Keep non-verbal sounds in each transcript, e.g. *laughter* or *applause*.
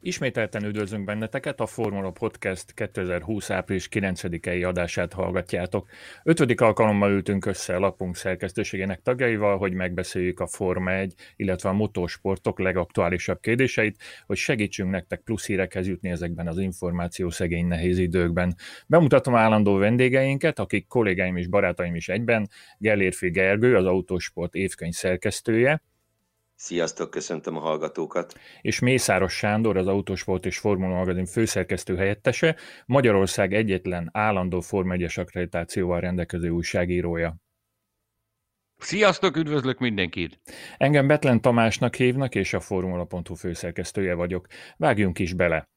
Ismételten üdvözlünk benneteket, a Formula Podcast 2020. április 9-i adását hallgatjátok. Ötödik alkalommal ültünk össze a lapunk szerkesztőségének tagjaival, hogy megbeszéljük a Forma 1, illetve a motorsportok legaktuálisabb kérdéseit, hogy segítsünk nektek plusz hírekhez jutni ezekben az információ szegény nehéz időkben. Bemutatom állandó vendégeinket, akik kollégáim és barátaim is egyben, Gellérfi Gergő, az Autósport évkönyv szerkesztője, Sziasztok, köszöntöm a hallgatókat. És Mészáros Sándor, az Autosport és Formula Magazin főszerkesztő helyettese, Magyarország egyetlen állandó Forma 1-es akkreditációval rendelkező újságírója. Sziasztok, üdvözlök mindenkit! Engem Betlen Tamásnak hívnak, és a Formula.hu főszerkesztője vagyok. Vágjunk is bele.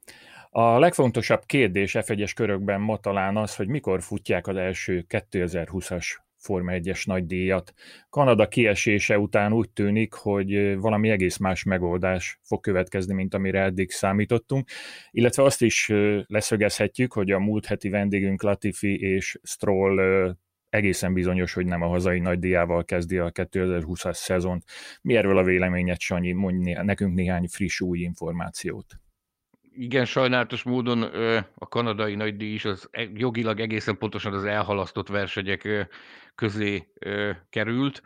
A legfontosabb kérdés F1-es körökben ma talán az, hogy mikor futják az első 2020-as Forma 1-es nagydíjat. Kanada kiesése után úgy tűnik, hogy valami egész más megoldás fog következni, mint amire eddig számítottunk, illetve azt is leszögezhetjük, hogy a múlt heti vendégünk Latifi és Stroll egészen bizonyos, hogy nem a hazai nagydíjával kezdi a 2020-as szezont. Mi erről a véleményed, Sanyi? Mondj nekünk néhány friss új információt igen, sajnálatos módon a kanadai nagydíj is az e, jogilag egészen pontosan az elhalasztott versenyek közé került.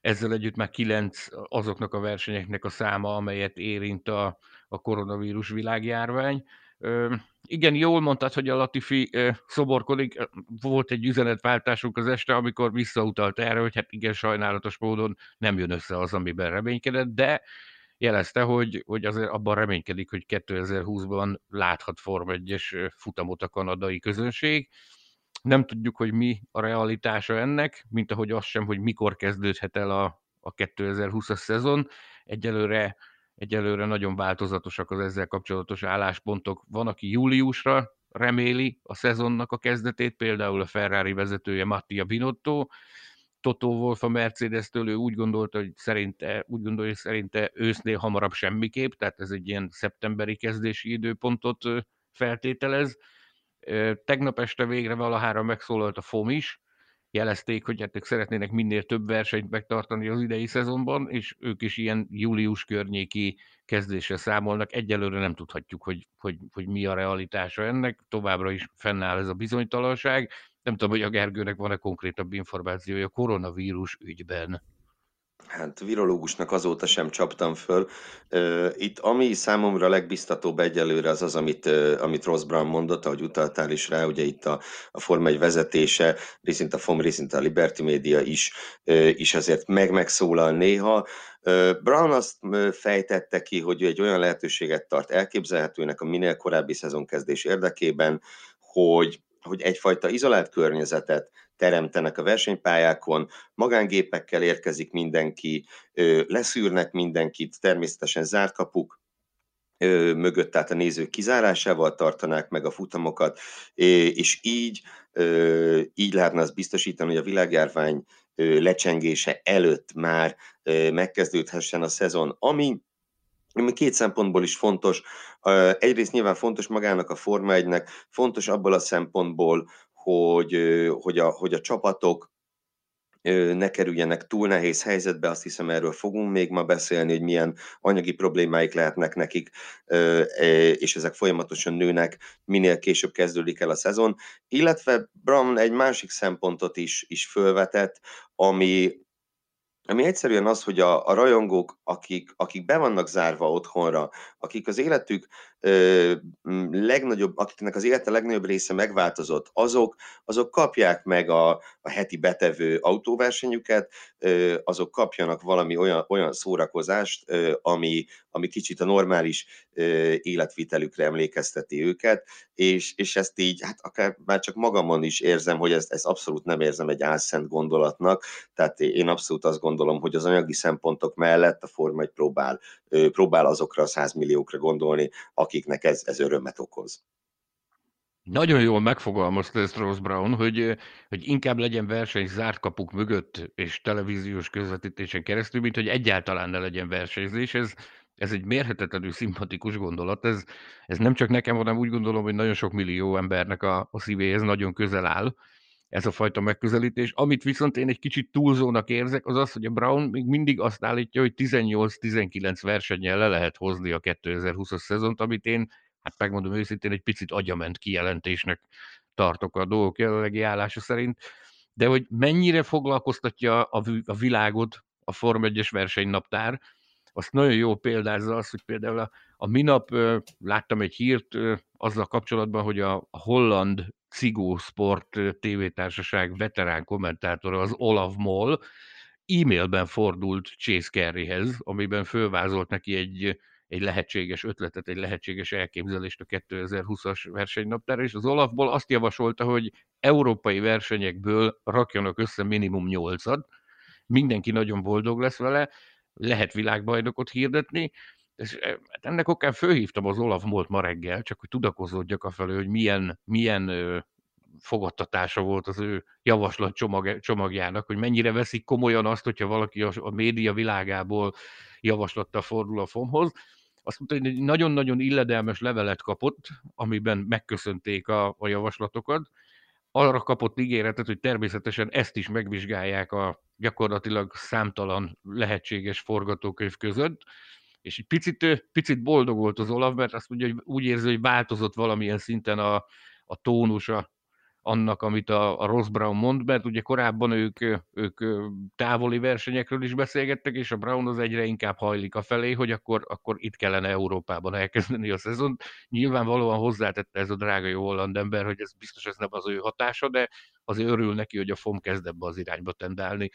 Ezzel együtt már kilenc azoknak a versenyeknek a száma, amelyet érint a, a koronavírus világjárvány. Igen, jól mondtad, hogy a Latifi szoborkodik. Volt egy üzenetváltásunk az este, amikor visszautalt erre, hogy hát igen, sajnálatos módon nem jön össze az, amiben reménykedett, de jelezte, hogy, hogy azért abban reménykedik, hogy 2020-ban láthat Form 1-es futamot a kanadai közönség. Nem tudjuk, hogy mi a realitása ennek, mint ahogy az sem, hogy mikor kezdődhet el a, a 2020-as szezon. Egyelőre, egyelőre nagyon változatosak az ezzel kapcsolatos álláspontok. Van, aki júliusra reméli a szezonnak a kezdetét, például a Ferrari vezetője Mattia Binotto, Toto Wolff a Mercedes-től, ő úgy gondolta, hogy szerinte, úgy gondolja, hogy szerinte ősznél hamarabb semmiképp, tehát ez egy ilyen szeptemberi kezdési időpontot feltételez. Tegnap este végre valahára megszólalt a FOM is, jelezték, hogy hát ők szeretnének minél több versenyt megtartani az idei szezonban, és ők is ilyen július környéki kezdésre számolnak. Egyelőre nem tudhatjuk, hogy, hogy, hogy mi a realitása ennek, továbbra is fennáll ez a bizonytalanság. Nem tudom, hogy a Gergőnek van-e konkrétabb információja koronavírus ügyben. Hát virológusnak azóta sem csaptam föl. Itt ami számomra legbiztatóbb egyelőre az az, amit, amit Ross Brown mondott, ahogy utaltál is rá, ugye itt a, a Forma 1 vezetése, részint a FOM, részint a Liberty Media is, is azért meg-megszólal néha. Brown azt fejtette ki, hogy ő egy olyan lehetőséget tart elképzelhetőnek a minél korábbi szezonkezdés érdekében, hogy hogy egyfajta izolált környezetet teremtenek a versenypályákon, magángépekkel érkezik mindenki, leszűrnek mindenkit, természetesen zárt kapuk mögött, tehát a nézők kizárásával tartanák meg a futamokat, és így, így lehetne azt biztosítani, hogy a világjárvány lecsengése előtt már megkezdődhessen a szezon, ami ami két szempontból is fontos. Egyrészt nyilván fontos magának a Forma 1-nek, fontos abból a szempontból, hogy, hogy, a, hogy a csapatok ne kerüljenek túl nehéz helyzetbe, azt hiszem erről fogunk még ma beszélni, hogy milyen anyagi problémáik lehetnek nekik, és ezek folyamatosan nőnek, minél később kezdődik el a szezon. Illetve Brown egy másik szempontot is, is fölvetett, ami, ami egyszerűen az, hogy a, a rajongók, akik, akik be vannak zárva otthonra, akik az életük ö, legnagyobb, akiknek az élete legnagyobb része megváltozott, azok, azok kapják meg a, a heti betevő autóversenyüket, ö, azok kapjanak valami olyan, olyan szórakozást, ö, ami, ami kicsit a normális ö, életvitelükre emlékezteti őket, és, és ezt így, hát akár már csak magamon is érzem, hogy ezt, ezt abszolút nem érzem egy álszent gondolatnak, tehát én abszolút azt gondolom, hogy az anyagi szempontok mellett a Forma 1 próbál, próbál azokra a százmilliókra gondolni, akiknek ez, ez örömet okoz. Nagyon jól megfogalmazta ezt Ross Brown, hogy, hogy inkább legyen verseny zárt kapuk mögött és televíziós közvetítésen keresztül, mint hogy egyáltalán ne legyen versenyzés. Ez ez egy mérhetetlenül szimpatikus gondolat. Ez, ez nem csak nekem, hanem úgy gondolom, hogy nagyon sok millió embernek a, a szívéhez nagyon közel áll ez a fajta megközelítés. Amit viszont én egy kicsit túlzónak érzek, az az, hogy a Brown még mindig azt állítja, hogy 18-19 versennyel le lehet hozni a 2020-as szezont, amit én, hát megmondom őszintén, egy picit agyament kijelentésnek tartok a dolgok jelenlegi állása szerint. De hogy mennyire foglalkoztatja a világot a Form 1-es versenynaptár, azt nagyon jó példázza az, hogy például a, a minap láttam egy hírt azzal kapcsolatban, hogy a holland Cigó Sport tévétársaság veterán kommentátora, az Olaf Moll, e-mailben fordult Chase Careyhez, amiben fölvázolt neki egy, egy lehetséges ötletet, egy lehetséges elképzelést a 2020-as versenynaptára, és az Olafból azt javasolta, hogy európai versenyekből rakjanak össze minimum nyolcat, mindenki nagyon boldog lesz vele, lehet világbajnokot hirdetni, és hát ennek okán fölhívtam az Olaf Molt ma reggel, csak hogy tudakozódjak a felől, hogy milyen, milyen fogadtatása volt az ő javaslat csomag, csomagjának, hogy mennyire veszik komolyan azt, hogyha valaki a, a média világából javaslattal fordul a FOM-hoz. Azt mondta, hogy egy nagyon-nagyon illedelmes levelet kapott, amiben megköszönték a, a javaslatokat, arra kapott ígéretet, hogy természetesen ezt is megvizsgálják a gyakorlatilag számtalan lehetséges forgatókönyv között, és egy picit, picit boldog volt az Olaf, mert azt mondja, hogy úgy érzi, hogy változott valamilyen szinten a, a tónusa annak, amit a, a Ross Brown mond, mert ugye korábban ők, ők távoli versenyekről is beszélgettek, és a Brown az egyre inkább hajlik a felé, hogy akkor, akkor itt kellene Európában elkezdeni a szezont. Nyilvánvalóan hozzátette ez a drága jó holland ember, hogy ez biztos ez nem az ő hatása, de azért örül neki, hogy a FOM kezd ebbe az irányba tendálni.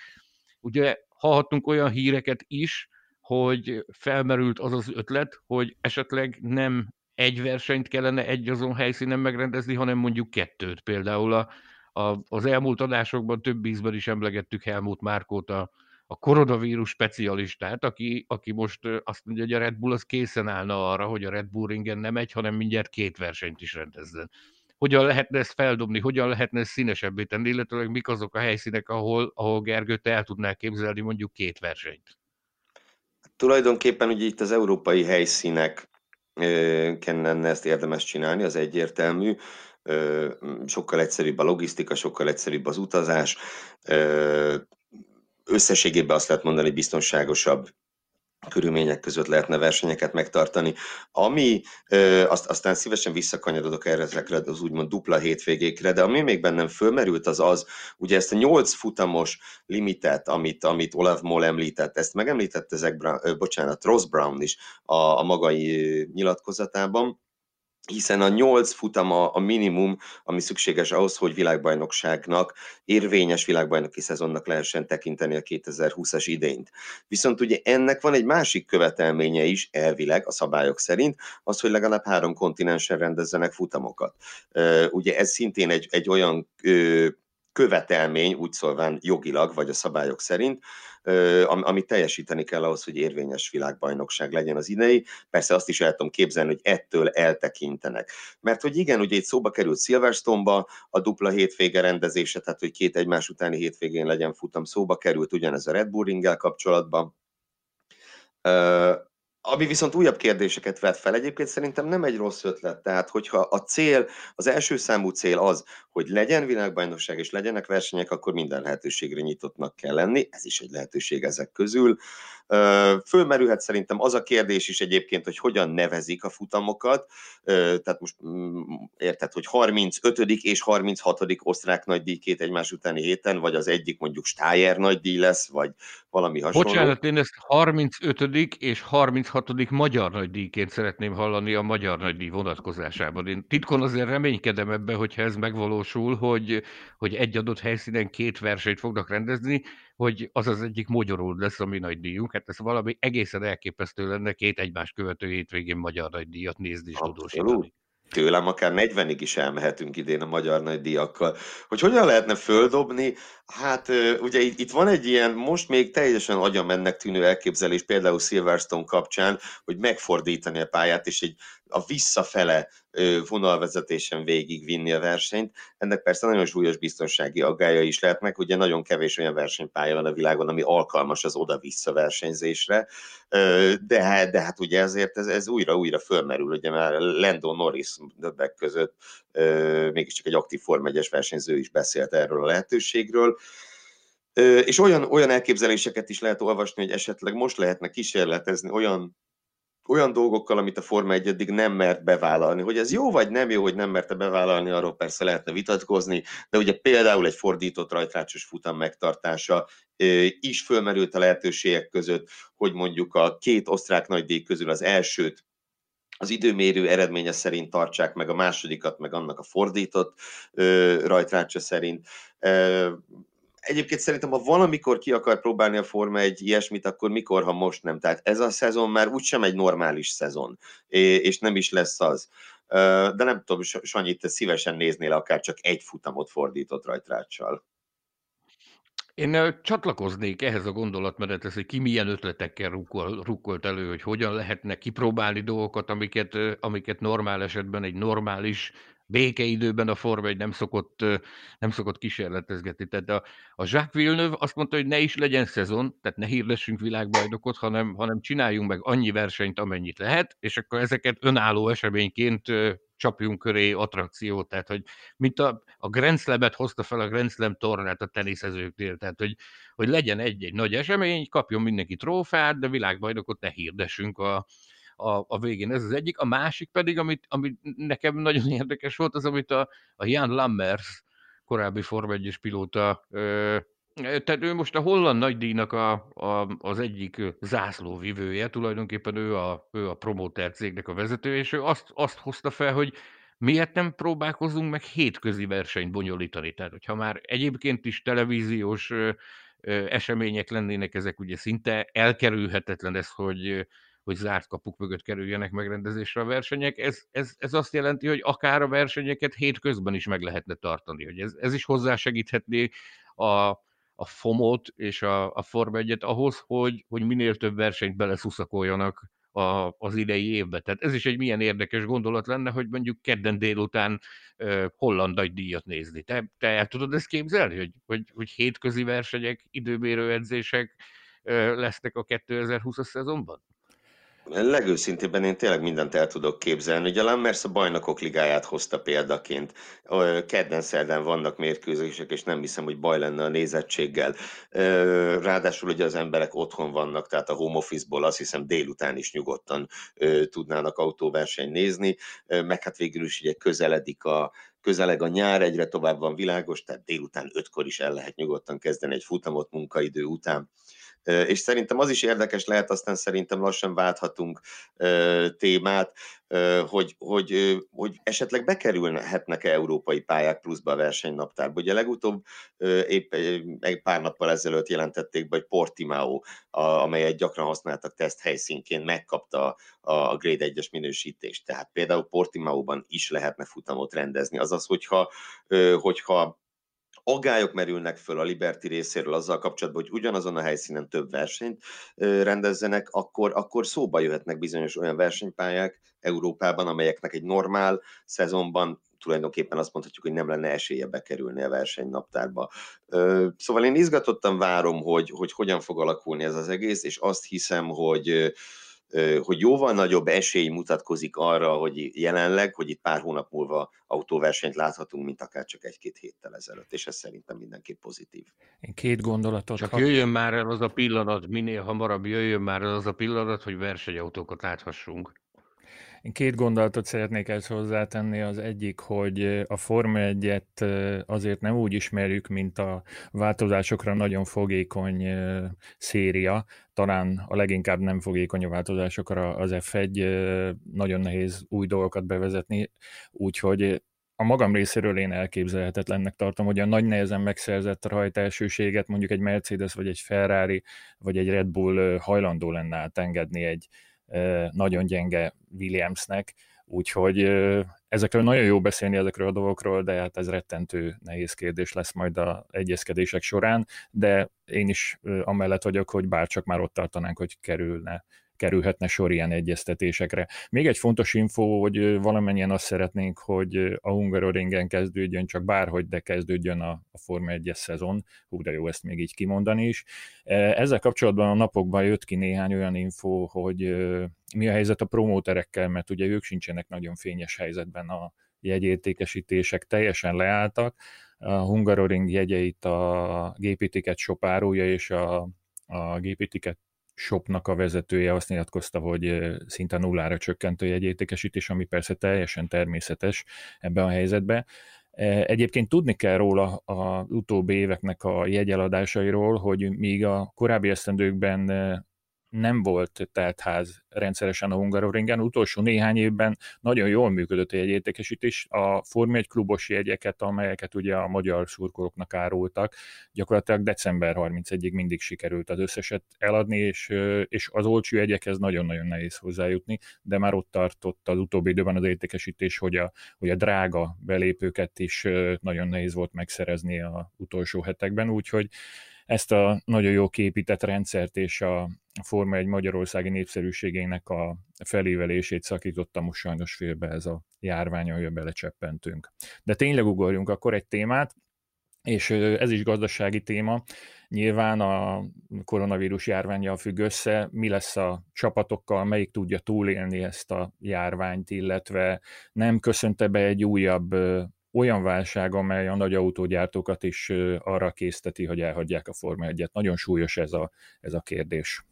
Ugye hallhattunk olyan híreket is, hogy felmerült az az ötlet, hogy esetleg nem egy versenyt kellene egy azon helyszínen megrendezni, hanem mondjuk kettőt. Például a, a, az elmúlt adásokban több ízben is emlegettük Helmut Márkót, a, a koronavírus specialistát, aki, aki most azt mondja, hogy a Red Bull az készen állna arra, hogy a Red Bull ringen nem egy, hanem mindjárt két versenyt is rendezzen. Hogyan lehetne ezt feldobni, hogyan lehetne ezt színesebbé tenni, illetve mik azok a helyszínek, ahol, ahol Gergőt el tudnál képzelni mondjuk két versenyt? Tulajdonképpen ugye itt az európai helyszínek kellene ezt érdemes csinálni, az egyértelmű. Sokkal egyszerűbb a logisztika, sokkal egyszerűbb az utazás. Összességében azt lehet mondani, hogy biztonságosabb körülmények között lehetne versenyeket megtartani. Ami, ö, azt, aztán szívesen visszakanyarodok erre ezekre az úgymond dupla hétvégékre, de ami még bennem fölmerült az az, ugye ezt a nyolc futamos limitet, amit, amit Olaf Moll említett, ezt megemlítette ezek, bocsánat, Ross Brown is a, a magai nyilatkozatában, hiszen a nyolc futam a, a minimum, ami szükséges ahhoz, hogy világbajnokságnak, érvényes világbajnoki szezonnak lehessen tekinteni a 2020-as idényt. Viszont ugye ennek van egy másik követelménye is, elvileg, a szabályok szerint, az, hogy legalább három kontinensen rendezzenek futamokat. Ugye ez szintén egy, egy olyan követelmény, úgy szólván jogilag, vagy a szabályok szerint, amit teljesíteni kell ahhoz, hogy érvényes világbajnokság legyen az idei. Persze azt is el tudom képzelni, hogy ettől eltekintenek. Mert hogy igen, ugye itt szóba került Silverstone-ba a dupla hétvége rendezése, tehát hogy két egymás utáni hétvégén legyen futam, szóba került ugyanez a Red Bull ringgel kapcsolatban. Ami viszont újabb kérdéseket vet fel, egyébként szerintem nem egy rossz ötlet. Tehát, hogyha a cél, az első számú cél az, hogy legyen világbajnokság és legyenek versenyek, akkor minden lehetőségre nyitottnak kell lenni. Ez is egy lehetőség ezek közül. Fölmerülhet szerintem az a kérdés is egyébként, hogy hogyan nevezik a futamokat. Tehát most mm, érted, hogy 35. és 36. osztrák nagydíj két egymás utáni héten, vagy az egyik mondjuk Stájer nagydíj lesz, vagy valami hasonló. Bocsánat, én ezt 35. és 36. magyar nagydíjként szeretném hallani a magyar nagydíj vonatkozásában. Én titkon azért reménykedem ebben, hogyha ez megvalósul, hogy, hogy egy adott helyszínen két versenyt fognak rendezni, hogy az az egyik magyarul lesz a mi nagydíjunk. Hát ez valami egészen elképesztő lenne két egymás követő hétvégén magyar nagydíjat nézni és tudósítani tőlem akár 40-ig is elmehetünk idén a magyar nagydíjakkal. Hogy hogyan lehetne földobni? Hát ugye itt van egy ilyen, most még teljesen agya mennek tűnő elképzelés, például Silverstone kapcsán, hogy megfordítani a pályát, és egy a visszafele vonalvezetésen végigvinni a versenyt. Ennek persze nagyon súlyos biztonsági aggája is lehetnek, ugye nagyon kevés olyan versenypálya van a világon, ami alkalmas az oda-vissza versenyzésre, de, de hát ugye ezért ez, ez újra-újra fölmerül, ugye már Lando Norris többek között mégiscsak egy aktív Form 1 versenyző is beszélt erről a lehetőségről. És olyan, olyan elképzeléseket is lehet olvasni, hogy esetleg most lehetne kísérletezni olyan olyan dolgokkal, amit a Forma 1 eddig nem mert bevállalni. Hogy ez jó vagy nem jó, hogy nem merte bevállalni, arról persze lehetne vitatkozni, de ugye például egy fordított rajtrácsos futam megtartása is fölmerült a lehetőségek között, hogy mondjuk a két osztrák nagydíj közül az elsőt az időmérő eredménye szerint tartsák meg a másodikat, meg annak a fordított ö, rajtrácsa szerint. Egyébként szerintem, ha valamikor ki akar próbálni a Forma egy ilyesmit, akkor mikor, ha most nem. Tehát ez a szezon már úgysem egy normális szezon, és nem is lesz az. De nem tudom, Sanyi, te szívesen néznél akár csak egy futamot fordított rajtráccsal. Én csatlakoznék ehhez a gondolatmenethez, hogy ki milyen ötletekkel rukkol, rukkolt elő, hogy hogyan lehetne kipróbálni dolgokat, amiket, amiket normál esetben egy normális békeidőben a Forma egy nem szokott, nem szokott kísérletezgetni. Tehát a, a Jacques Villeneuve azt mondta, hogy ne is legyen szezon, tehát ne hirdessünk világbajnokot, hanem, hanem csináljunk meg annyi versenyt, amennyit lehet, és akkor ezeket önálló eseményként csapjunk köré attrakciót, tehát hogy mint a, a Grand Slam-et hozta fel a Grand Slam tornát a teniszezőknél, tehát hogy, hogy legyen egy-egy nagy esemény, kapjon mindenki trófát, de világbajnokot ne hirdessünk a, a, a végén. Ez az egyik. A másik pedig, amit, amit nekem nagyon *laughs* érdekes volt, az, amit a, a Jan Lammers, korábbi Forma 1 pilóta, ö, tehát ő most a holland nagydíjnak a, a, az egyik zászlóvivője, tulajdonképpen ő a, ő a promóter cégnek a vezető, és ő azt, azt hozta fel, hogy miért nem próbálkozunk meg hétközi versenyt bonyolítani. Tehát, hogyha már egyébként is televíziós ö, ö, események lennének, ezek ugye szinte elkerülhetetlen ez, hogy hogy zárt kapuk mögött kerüljenek megrendezésre a versenyek. Ez, ez, ez azt jelenti, hogy akár a versenyeket hétközben is meg lehetne tartani. Hogy ez, ez is hozzásegíthetné a, a FOMOT és a, a Form 1 ahhoz, hogy, hogy minél több versenyt beleszuszakoljanak a, az idei évbe. Tehát ez is egy milyen érdekes gondolat lenne, hogy mondjuk kedden délután uh, holland nagy díjat nézni. Te, te el tudod ezt képzelni, hogy, hogy, hogy hétközi versenyek, időmérő edzések uh, lesznek a 2020-as szezonban? Legőszintébben én tényleg mindent el tudok képzelni. Ugye a Lammers a bajnokok ligáját hozta példaként. Kedden szerdán vannak mérkőzések, és nem hiszem, hogy baj lenne a nézettséggel. Ráadásul ugye az emberek otthon vannak, tehát a home office-ból azt hiszem délután is nyugodtan tudnának autóversenyt nézni, meg hát végül is ugye közeledik a, közeleg a nyár, egyre tovább van világos, tehát délután ötkor is el lehet nyugodtan kezdeni egy futamot munkaidő után és szerintem az is érdekes lehet, aztán szerintem lassan válthatunk témát, hogy, hogy, hogy esetleg bekerülhetnek -e európai pályák pluszba a versenynaptárba. Ugye legutóbb épp egy pár nappal ezelőtt jelentették be, hogy Portimao, amelyet gyakran használtak teszt helyszínként, megkapta a Grade 1-es minősítést. Tehát például Portimao-ban is lehetne futamot rendezni. Azaz, hogyha, hogyha aggályok merülnek föl a Liberty részéről azzal kapcsolatban, hogy ugyanazon a helyszínen több versenyt rendezzenek, akkor, akkor szóba jöhetnek bizonyos olyan versenypályák Európában, amelyeknek egy normál szezonban tulajdonképpen azt mondhatjuk, hogy nem lenne esélye bekerülni a versenynaptárba. Szóval én izgatottan várom, hogy, hogy hogyan fog alakulni ez az egész, és azt hiszem, hogy hogy jóval nagyobb esély mutatkozik arra, hogy jelenleg, hogy itt pár hónap múlva autóversenyt láthatunk, mint akár csak egy-két héttel ezelőtt, és ez szerintem mindenképp pozitív. Én két gondolatot... Csak ha... jöjjön már el az a pillanat, minél hamarabb jöjjön már el az a pillanat, hogy versenyautókat láthassunk. Én két gondolatot szeretnék ezt hozzátenni. Az egyik, hogy a Forma 1 azért nem úgy ismerjük, mint a változásokra nagyon fogékony széria. Talán a leginkább nem fogékony a változásokra az F1, nagyon nehéz új dolgokat bevezetni, úgyhogy a magam részéről én elképzelhetetlennek tartom, hogy a nagy nehezen megszerzett rajtelsőséget mondjuk egy Mercedes, vagy egy Ferrari, vagy egy Red Bull hajlandó lenne átengedni egy, nagyon gyenge Williamsnek, úgyhogy ezekről nagyon jó beszélni ezekről a dolgokról, de hát ez rettentő nehéz kérdés lesz majd a egyezkedések során, de én is amellett vagyok, hogy bárcsak már ott tartanánk, hogy kerülne kerülhetne sor ilyen egyeztetésekre. Még egy fontos info, hogy valamennyien azt szeretnénk, hogy a Hungaroringen kezdődjön, csak bárhogy, de kezdődjön a, a Forma 1-es szezon. Hú, de jó ezt még így kimondani is. Ezzel kapcsolatban a napokban jött ki néhány olyan info, hogy mi a helyzet a promóterekkel, mert ugye ők sincsenek nagyon fényes helyzetben a jegyértékesítések teljesen leálltak. A Hungaroring jegyeit a GP Ticket shop árulja, és a, a GP Ticket shopnak a vezetője azt nyilatkozta, hogy szinte nullára csökkent a jegyértékesítés, ami persze teljesen természetes ebben a helyzetben. Egyébként tudni kell róla az utóbbi éveknek a jegyeladásairól, hogy míg a korábbi esztendőkben nem volt teltház rendszeresen a Hungaroringen. Utolsó néhány évben nagyon jól működött a jegyértékesítés. A Form 1 klubos jegyeket, amelyeket ugye a magyar szurkolóknak árultak, gyakorlatilag december 31-ig mindig sikerült az összeset eladni, és, és az olcsó jegyekhez nagyon-nagyon nehéz hozzájutni, de már ott tartott az utóbbi időben az értékesítés, hogy a, hogy a drága belépőket is nagyon nehéz volt megszerezni a utolsó hetekben, úgyhogy ezt a nagyon jó képített rendszert és a Forma egy magyarországi népszerűségének a felévelését szakította most sajnos félbe ez a járvány, ahogy belecseppentünk. De tényleg ugorjunk akkor egy témát, és ez is gazdasági téma. Nyilván a koronavírus járványjal függ össze, mi lesz a csapatokkal, melyik tudja túlélni ezt a járványt, illetve nem köszönte be egy újabb olyan válság, amely a nagy autógyártókat is arra készteti, hogy elhagyják a Forma 1-et. Nagyon súlyos ez a, ez a kérdés.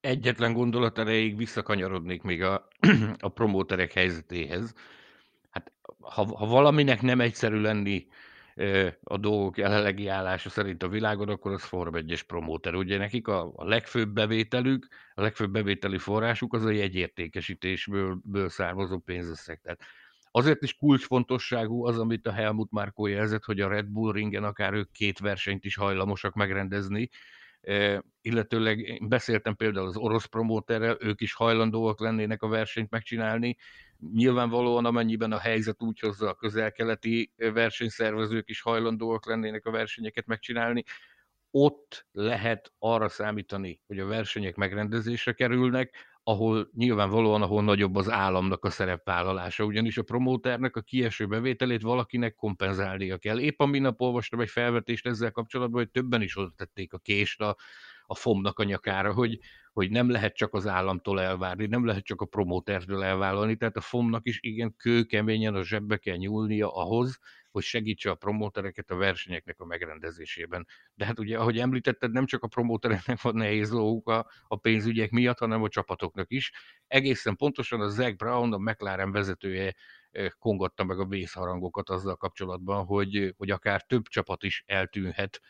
Egyetlen gondolat erejéig visszakanyarodnék még a, *clears throat* a promóterek helyzetéhez. Hát, ha, ha valaminek nem egyszerű lenni a dolgok jelenlegi állása szerint a világon, akkor az Form 1-es promóter. Ugye nekik a, a legfőbb bevételük, a legfőbb bevételi forrásuk az a jegyértékesítésből származó pénzösszeg. Tehát Azért is kulcsfontosságú az, amit a Helmut Márkó jelzett, hogy a Red Bull ringen akár ők két versenyt is hajlamosak megrendezni, illetőleg én beszéltem például az orosz promóterrel, ők is hajlandóak lennének a versenyt megcsinálni. Nyilvánvalóan amennyiben a helyzet úgy hozza, a közel-keleti versenyszervezők is hajlandóak lennének a versenyeket megcsinálni. Ott lehet arra számítani, hogy a versenyek megrendezésre kerülnek, ahol nyilvánvalóan, ahol nagyobb az államnak a szerepvállalása, ugyanis a promóternek a kieső bevételét valakinek kompenzálnia kell. Épp a minap olvastam egy felvetést ezzel kapcsolatban, hogy többen is oda tették a kést a, a FOM-nak a nyakára, hogy, hogy nem lehet csak az államtól elvárni, nem lehet csak a promótertől elvállalni, tehát a FOM-nak is igen kőkeményen a zsebbe kell nyúlnia ahhoz, hogy segítse a promótereket a versenyeknek a megrendezésében. De hát ugye, ahogy említetted, nem csak a promótereknek van nehéz dolguk a, a pénzügyek miatt, hanem a csapatoknak is. Egészen pontosan a Zach Brown, a McLaren vezetője kongatta meg a vészharangokat azzal kapcsolatban, hogy, hogy akár több csapat is eltűnhet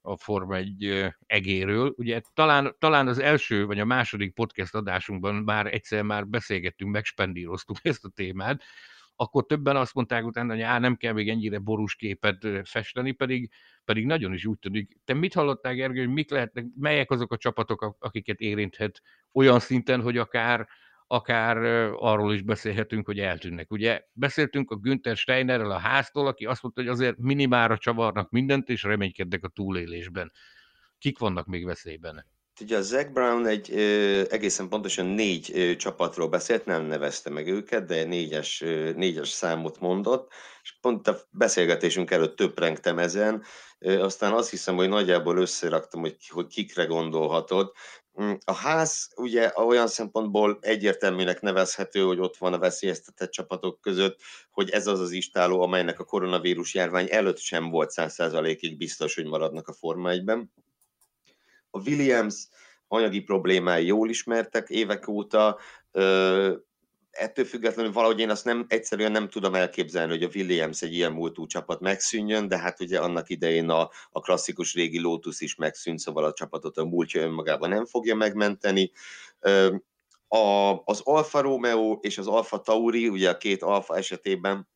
a Forma egy egéről. Ugye talán, talán az első vagy a második podcast adásunkban már egyszer már beszélgettünk, megspendíroztuk *laughs* ezt a témát, akkor többen azt mondták utána, hogy á, nem kell még ennyire borús képet festeni, pedig, pedig nagyon is úgy tűnik. Te mit hallottál, Gergő, hogy mik lehetnek, melyek azok a csapatok, akiket érinthet olyan szinten, hogy akár, akár arról is beszélhetünk, hogy eltűnnek. Ugye beszéltünk a Günther Steinerrel a háztól, aki azt mondta, hogy azért minimálra csavarnak mindent, és reménykednek a túlélésben. Kik vannak még veszélyben? Ugye a Zac Brown egy egészen pontosan négy csapatról beszélt, nem nevezte meg őket, de négyes, négyes számot mondott, és pont a beszélgetésünk előtt töprengtem ezen, aztán azt hiszem, hogy nagyjából összeraktam, hogy, hogy kikre gondolhatod. Mm, a ház ugye olyan szempontból egyértelműnek nevezhető, hogy ott van a veszélyeztetett csapatok között, hogy ez az az istáló, amelynek a koronavírus járvány előtt sem volt 100%-ig biztos, hogy maradnak a Forma 1-ben a Williams anyagi problémái jól ismertek évek óta, ettől függetlenül valahogy én azt nem, egyszerűen nem tudom elképzelni, hogy a Williams egy ilyen múltú csapat megszűnjön, de hát ugye annak idején a, a klasszikus régi Lotus is megszűnt, szóval a csapatot a múltja önmagában nem fogja megmenteni. A, az Alfa Romeo és az Alfa Tauri, ugye a két Alfa esetében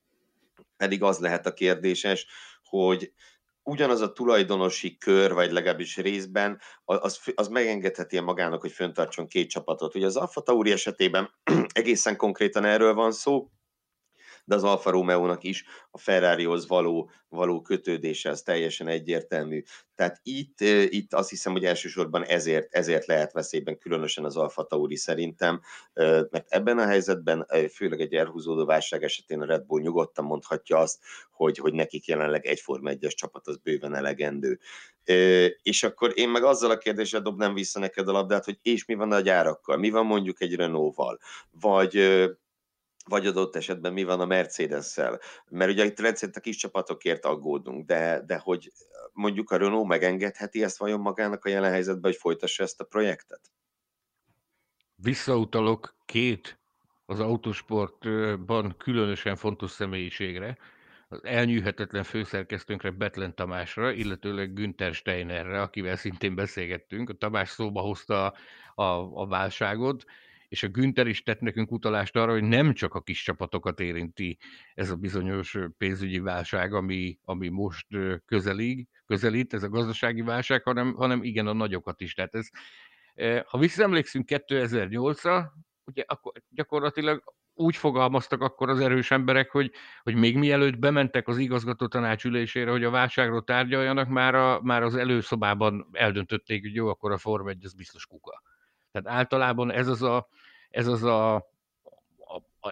pedig az lehet a kérdéses, hogy ugyanaz a tulajdonosi kör, vagy legalábbis részben, az, az megengedheti magának, hogy föntartson két csapatot. Ugye az Alfa Tauri esetében *clears throat* egészen konkrétan erről van szó, de az Alfa Romeo-nak is a Ferrarihoz való, való kötődése az teljesen egyértelmű. Tehát itt, itt azt hiszem, hogy elsősorban ezért, ezért lehet veszélyben, különösen az Alfa Tauri szerintem, mert ebben a helyzetben, főleg egy elhúzódó válság esetén a Red Bull nyugodtan mondhatja azt, hogy, hogy nekik jelenleg egy Forma 1-es csapat az bőven elegendő. És akkor én meg azzal a kérdéssel dobnám vissza neked a labdát, hogy és mi van a gyárakkal, mi van mondjuk egy Renault-val, vagy vagy adott esetben mi van a Mercedes-szel. Mert ugye itt rendszerint a kis csapatokért aggódunk, de, de hogy mondjuk a Renault megengedheti ezt vajon magának a jelen helyzetben, hogy folytassa ezt a projektet? Visszautalok két az autosportban különösen fontos személyiségre, az elnyűhetetlen főszerkesztőnkre Betlen Tamásra, illetőleg Günther Steinerre, akivel szintén beszélgettünk. A Tamás szóba hozta a, a válságot, és a Günther is tett nekünk utalást arra, hogy nem csak a kis csapatokat érinti ez a bizonyos pénzügyi válság, ami, ami most közelít, közelít, ez a gazdasági válság, hanem, hanem igen a nagyokat is. Tehát ez, ha visszaemlékszünk 2008-ra, ugye akkor gyakorlatilag úgy fogalmaztak akkor az erős emberek, hogy, hogy még mielőtt bementek az igazgató tanács ülésére, hogy a válságról tárgyaljanak, már, a, már az előszobában eldöntötték, hogy jó, akkor a Form 1 az biztos kuka. Tehát általában ez az a, ez az a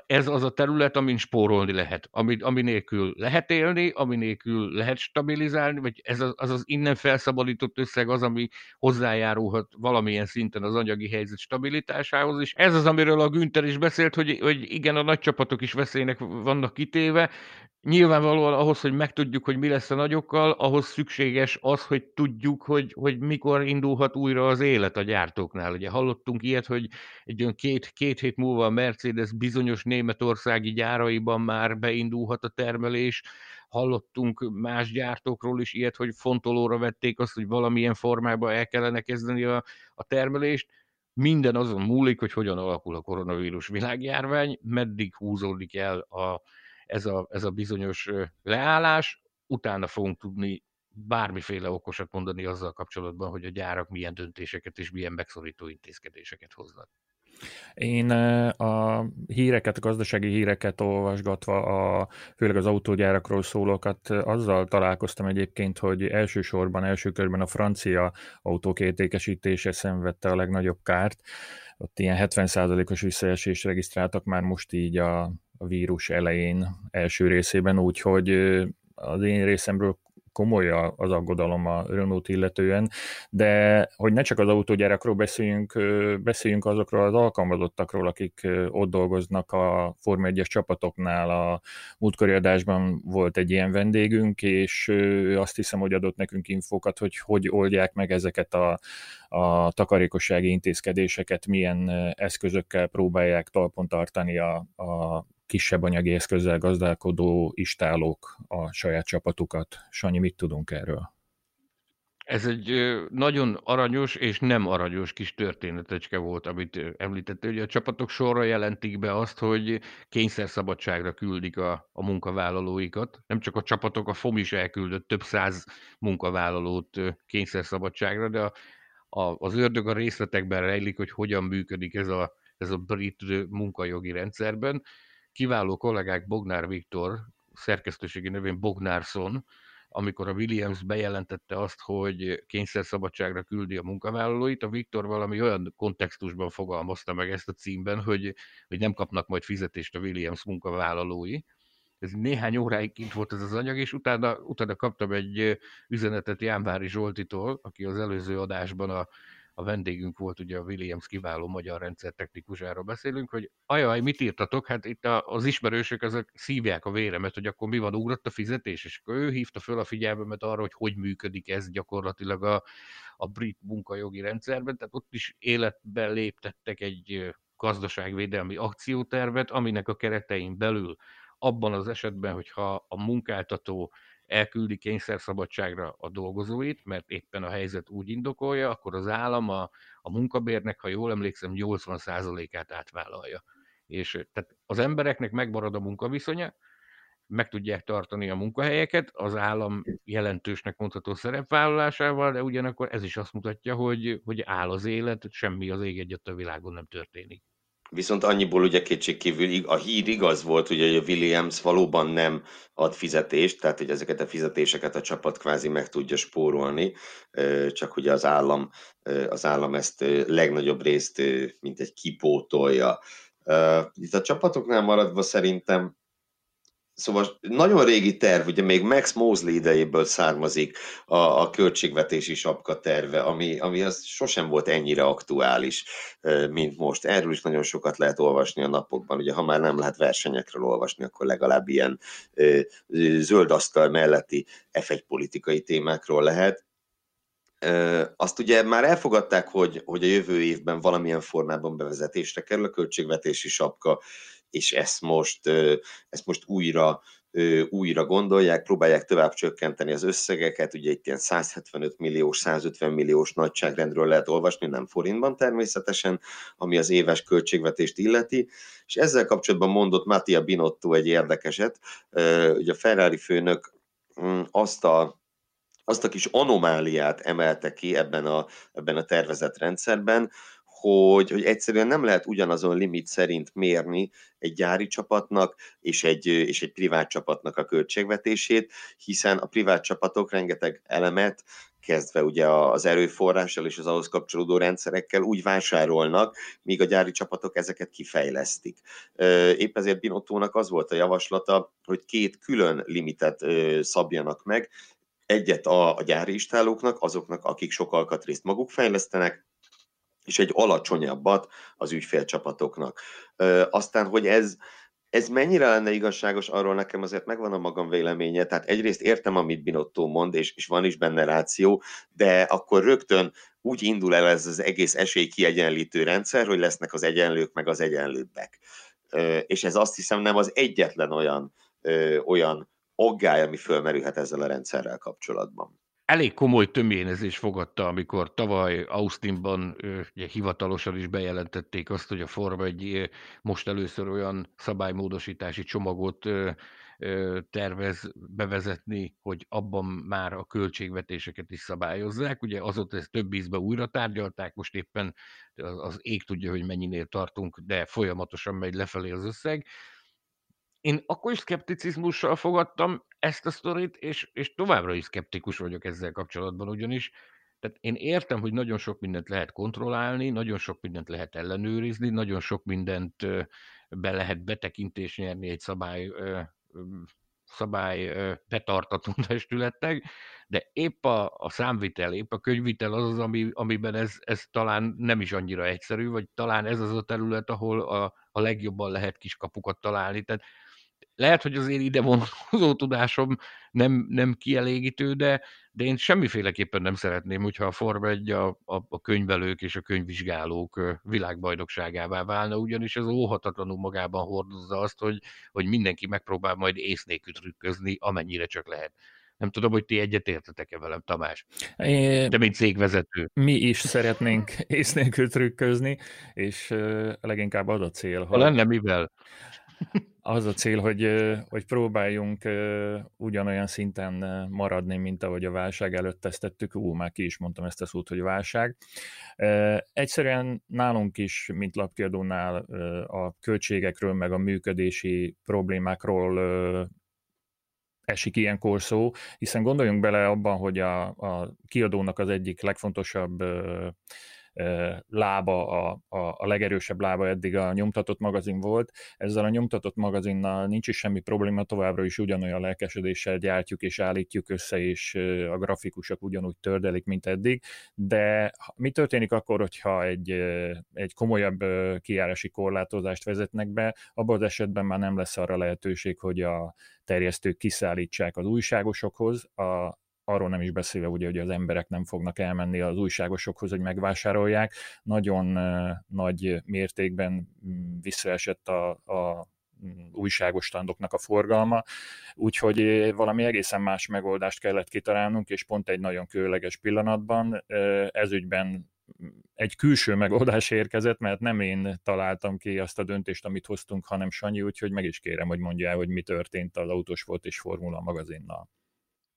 ez az a terület, amin spórolni lehet, ami, ami nélkül lehet élni, ami nélkül lehet stabilizálni, vagy ez az, az az innen felszabadított összeg az, ami hozzájárulhat valamilyen szinten az anyagi helyzet stabilitásához, és ez az, amiről a Günther is beszélt, hogy, hogy igen, a nagy csapatok is veszélynek vannak kitéve, Nyilvánvalóan ahhoz, hogy megtudjuk, hogy mi lesz a nagyokkal, ahhoz szükséges az, hogy tudjuk, hogy, hogy mikor indulhat újra az élet a gyártóknál. Ugye hallottunk ilyet, hogy egy olyan két, két hét múlva a Mercedes bizonyos németországi gyáraiban már beindulhat a termelés, hallottunk más gyártókról is ilyet, hogy fontolóra vették azt, hogy valamilyen formában el kellene kezdeni a, a termelést. Minden azon múlik, hogy hogyan alakul a koronavírus világjárvány, meddig húzódik el a, ez a, ez a bizonyos leállás, utána fogunk tudni bármiféle okosat mondani azzal kapcsolatban, hogy a gyárak milyen döntéseket és milyen megszorító intézkedéseket hoznak. Én a híreket, a gazdasági híreket olvasgatva, a, főleg az autógyárakról szólókat, azzal találkoztam egyébként, hogy elsősorban, első körben a francia autók értékesítése szenvedte a legnagyobb kárt. Ott ilyen 70%-os visszaesést regisztráltak már most így a, a vírus elején első részében, úgyhogy az én részemről komoly az aggodalom a Renault illetően, de hogy ne csak az autógyárakról beszéljünk, beszéljünk azokról az alkalmazottakról, akik ott dolgoznak a Forma 1-es csapatoknál. A múltkori adásban volt egy ilyen vendégünk, és azt hiszem, hogy adott nekünk infokat, hogy hogy oldják meg ezeket a, a takarékossági intézkedéseket, milyen eszközökkel próbálják talpon tartani a, a kisebb anyagi eszközzel gazdálkodó istálók a saját csapatukat. Sanyi, mit tudunk erről? Ez egy nagyon aranyos és nem aranyos kis történetecske volt, amit említette. Ugye a csapatok sorra jelentik be azt, hogy kényszerszabadságra küldik a, a munkavállalóikat. Nem csak a csapatok, a FOM is elküldött több száz munkavállalót kényszerszabadságra, de a, a, az ördög a részletekben rejlik, hogy hogyan működik ez a, ez a brit munkajogi rendszerben kiváló kollégák Bognár Viktor, szerkesztőségi nevén Bognárson, amikor a Williams bejelentette azt, hogy kényszerszabadságra küldi a munkavállalóit, a Viktor valami olyan kontextusban fogalmazta meg ezt a címben, hogy, hogy nem kapnak majd fizetést a Williams munkavállalói. Ez néhány óráig kint volt ez az anyag, és utána, utána kaptam egy üzenetet Jánvári Zsoltitól, aki az előző adásban a a vendégünk volt ugye a Williams kiváló magyar rendszer technikusáról beszélünk, hogy ajaj, mit írtatok? Hát itt az ismerősök azok szívják a véremet, hogy akkor mi van, ugrott a fizetés, és akkor ő hívta föl a figyelmemet arra, hogy hogy működik ez gyakorlatilag a, a brit munkajogi rendszerben, tehát ott is életbe léptettek egy gazdaságvédelmi akciótervet, aminek a keretein belül abban az esetben, hogyha a munkáltató elküldi kényszerszabadságra a dolgozóit, mert éppen a helyzet úgy indokolja, akkor az állam a, a munkabérnek, ha jól emlékszem, 80%-át átvállalja. És tehát az embereknek megmarad a munkaviszonya, meg tudják tartani a munkahelyeket, az állam jelentősnek mondható szerepvállalásával, de ugyanakkor ez is azt mutatja, hogy, hogy áll az élet, semmi az ég egyet a világon nem történik. Viszont annyiból ugye kétségkívül a hír igaz volt, ugye, hogy a Williams valóban nem ad fizetést, tehát hogy ezeket a fizetéseket a csapat kvázi meg tudja spórolni, csak ugye az állam, az állam ezt legnagyobb részt mint egy kipótolja. Itt a csapatoknál maradva szerintem Szóval nagyon régi terv, ugye még Max Mosley idejéből származik a, a költségvetési sapka terve, ami, ami az sosem volt ennyire aktuális, mint most. Erről is nagyon sokat lehet olvasni a napokban, ugye ha már nem lehet versenyekről olvasni, akkor legalább ilyen zöld asztal melletti F1 politikai témákról lehet. Azt ugye már elfogadták, hogy, hogy a jövő évben valamilyen formában bevezetésre kerül a költségvetési sapka, és ezt most, ezt most újra, újra gondolják, próbálják tovább csökkenteni az összegeket, ugye itt ilyen 175 milliós, 150 milliós nagyságrendről lehet olvasni, nem forintban természetesen, ami az éves költségvetést illeti, és ezzel kapcsolatban mondott Mattia Binotto egy érdekeset, ugye a Ferrari főnök mm, azt a azt a kis anomáliát emelte ki ebben a, ebben a tervezett rendszerben, hogy, hogy egyszerűen nem lehet ugyanazon limit szerint mérni egy gyári csapatnak és egy, és egy privát csapatnak a költségvetését, hiszen a privát csapatok rengeteg elemet, kezdve ugye az erőforrással és az ahhoz kapcsolódó rendszerekkel úgy vásárolnak, míg a gyári csapatok ezeket kifejlesztik. Épp ezért Binottónak az volt a javaslata, hogy két külön limitet szabjanak meg, egyet a, a gyári istálóknak, azoknak, akik sok alkatrészt maguk fejlesztenek, és egy alacsonyabbat az ügyfélcsapatoknak. Aztán, hogy ez, ez mennyire lenne igazságos, arról nekem azért megvan a magam véleménye. Tehát egyrészt értem, amit Binotto mond, és, és van is benne ráció, de akkor rögtön úgy indul el ez az egész esélykiegyenlítő rendszer, hogy lesznek az egyenlők, meg az egyenlőbbek. És ez azt hiszem nem az egyetlen olyan, olyan aggály, ami fölmerülhet ezzel a rendszerrel kapcsolatban elég komoly töménezés fogadta, amikor tavaly Austinban ugye, hivatalosan is bejelentették azt, hogy a Forma egy most először olyan szabálymódosítási csomagot tervez bevezetni, hogy abban már a költségvetéseket is szabályozzák. Ugye azóta ezt több ízbe újra tárgyalták, most éppen az ég tudja, hogy mennyinél tartunk, de folyamatosan megy lefelé az összeg én akkor is szkepticizmussal fogadtam ezt a sztorit, és, és továbbra is szkeptikus vagyok ezzel kapcsolatban, ugyanis tehát én értem, hogy nagyon sok mindent lehet kontrollálni, nagyon sok mindent lehet ellenőrizni, nagyon sok mindent be lehet betekintés nyerni egy szabály, szabály betartató *laughs* testületnek, de épp a, a számvitel, épp a könyvitel az az, ami, amiben ez, ez talán nem is annyira egyszerű, vagy talán ez az a terület, ahol a, a legjobban lehet kiskapukat találni. Tehát lehet, hogy az én ide vonatkozó tudásom nem, nem kielégítő, de, de én semmiféleképpen nem szeretném, hogyha a Forma 1 a, a, a könyvelők és a könyvvizsgálók világbajnokságává válna, ugyanis ez óhatatlanul magában hordozza azt, hogy, hogy mindenki megpróbál majd ész nélkül trükközni, amennyire csak lehet. Nem tudom, hogy ti egyet értetek-e velem, Tamás. É, De mint cégvezető. Mi is szeretnénk *laughs* ész nélkül trükközni, és leginkább az a cél, hogy... Ha lenne mivel? Az a cél, hogy, hogy próbáljunk ugyanolyan szinten maradni, mint ahogy a válság előtt tesztettük. Ú, már ki is mondtam ezt a szót, hogy válság. Egyszerűen nálunk is, mint lapkiadónál a költségekről, meg a működési problémákról esik ilyenkor szó, hiszen gondoljunk bele abban, hogy a, a kiadónak az egyik legfontosabb lába, a, a, a legerősebb lába eddig a nyomtatott magazin volt. Ezzel a nyomtatott magazinnal nincs is semmi probléma, továbbra is ugyanolyan lelkesedéssel gyártjuk és állítjuk össze, és a grafikusok ugyanúgy tördelik, mint eddig, de mi történik akkor, hogyha egy, egy komolyabb kiárási korlátozást vezetnek be, abban az esetben már nem lesz arra lehetőség, hogy a terjesztők kiszállítsák az újságosokhoz, a, arról nem is beszélve, ugye, hogy az emberek nem fognak elmenni az újságosokhoz, hogy megvásárolják. Nagyon nagy mértékben visszaesett a, a újságos standoknak a forgalma, úgyhogy valami egészen más megoldást kellett kitalálnunk, és pont egy nagyon különleges pillanatban ezügyben egy külső megoldás érkezett, mert nem én találtam ki azt a döntést, amit hoztunk, hanem Sanyi, úgyhogy meg is kérem, hogy mondja el, hogy mi történt az Autósport és Formula magazinnal.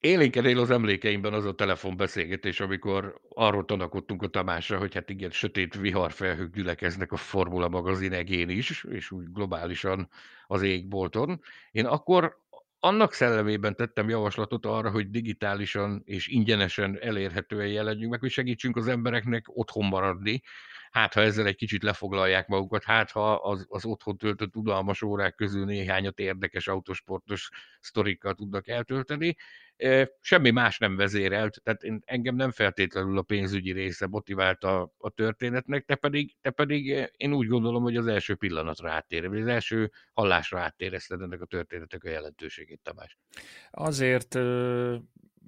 Élénken él az emlékeimben az a telefonbeszélgetés, amikor arról tanakodtunk a Tamásra, hogy hát igen, sötét viharfelhők gyülekeznek a Formula magazin egén is, és úgy globálisan az égbolton. Én akkor annak szellemében tettem javaslatot arra, hogy digitálisan és ingyenesen elérhetően jelenjünk meg, hogy segítsünk az embereknek otthon maradni, hát ha ezzel egy kicsit lefoglalják magukat, hát ha az, az otthon töltött udalmas órák közül néhányat érdekes autosportos sztorikkal tudnak eltölteni. Semmi más nem vezérelt, tehát én, engem nem feltétlenül a pénzügyi része motiválta a, történetnek, te pedig, te pedig én úgy gondolom, hogy az első pillanatra áttér, vagy az első hallásra áttérezted ennek a történetek a jelentőségét, Tamás. Azért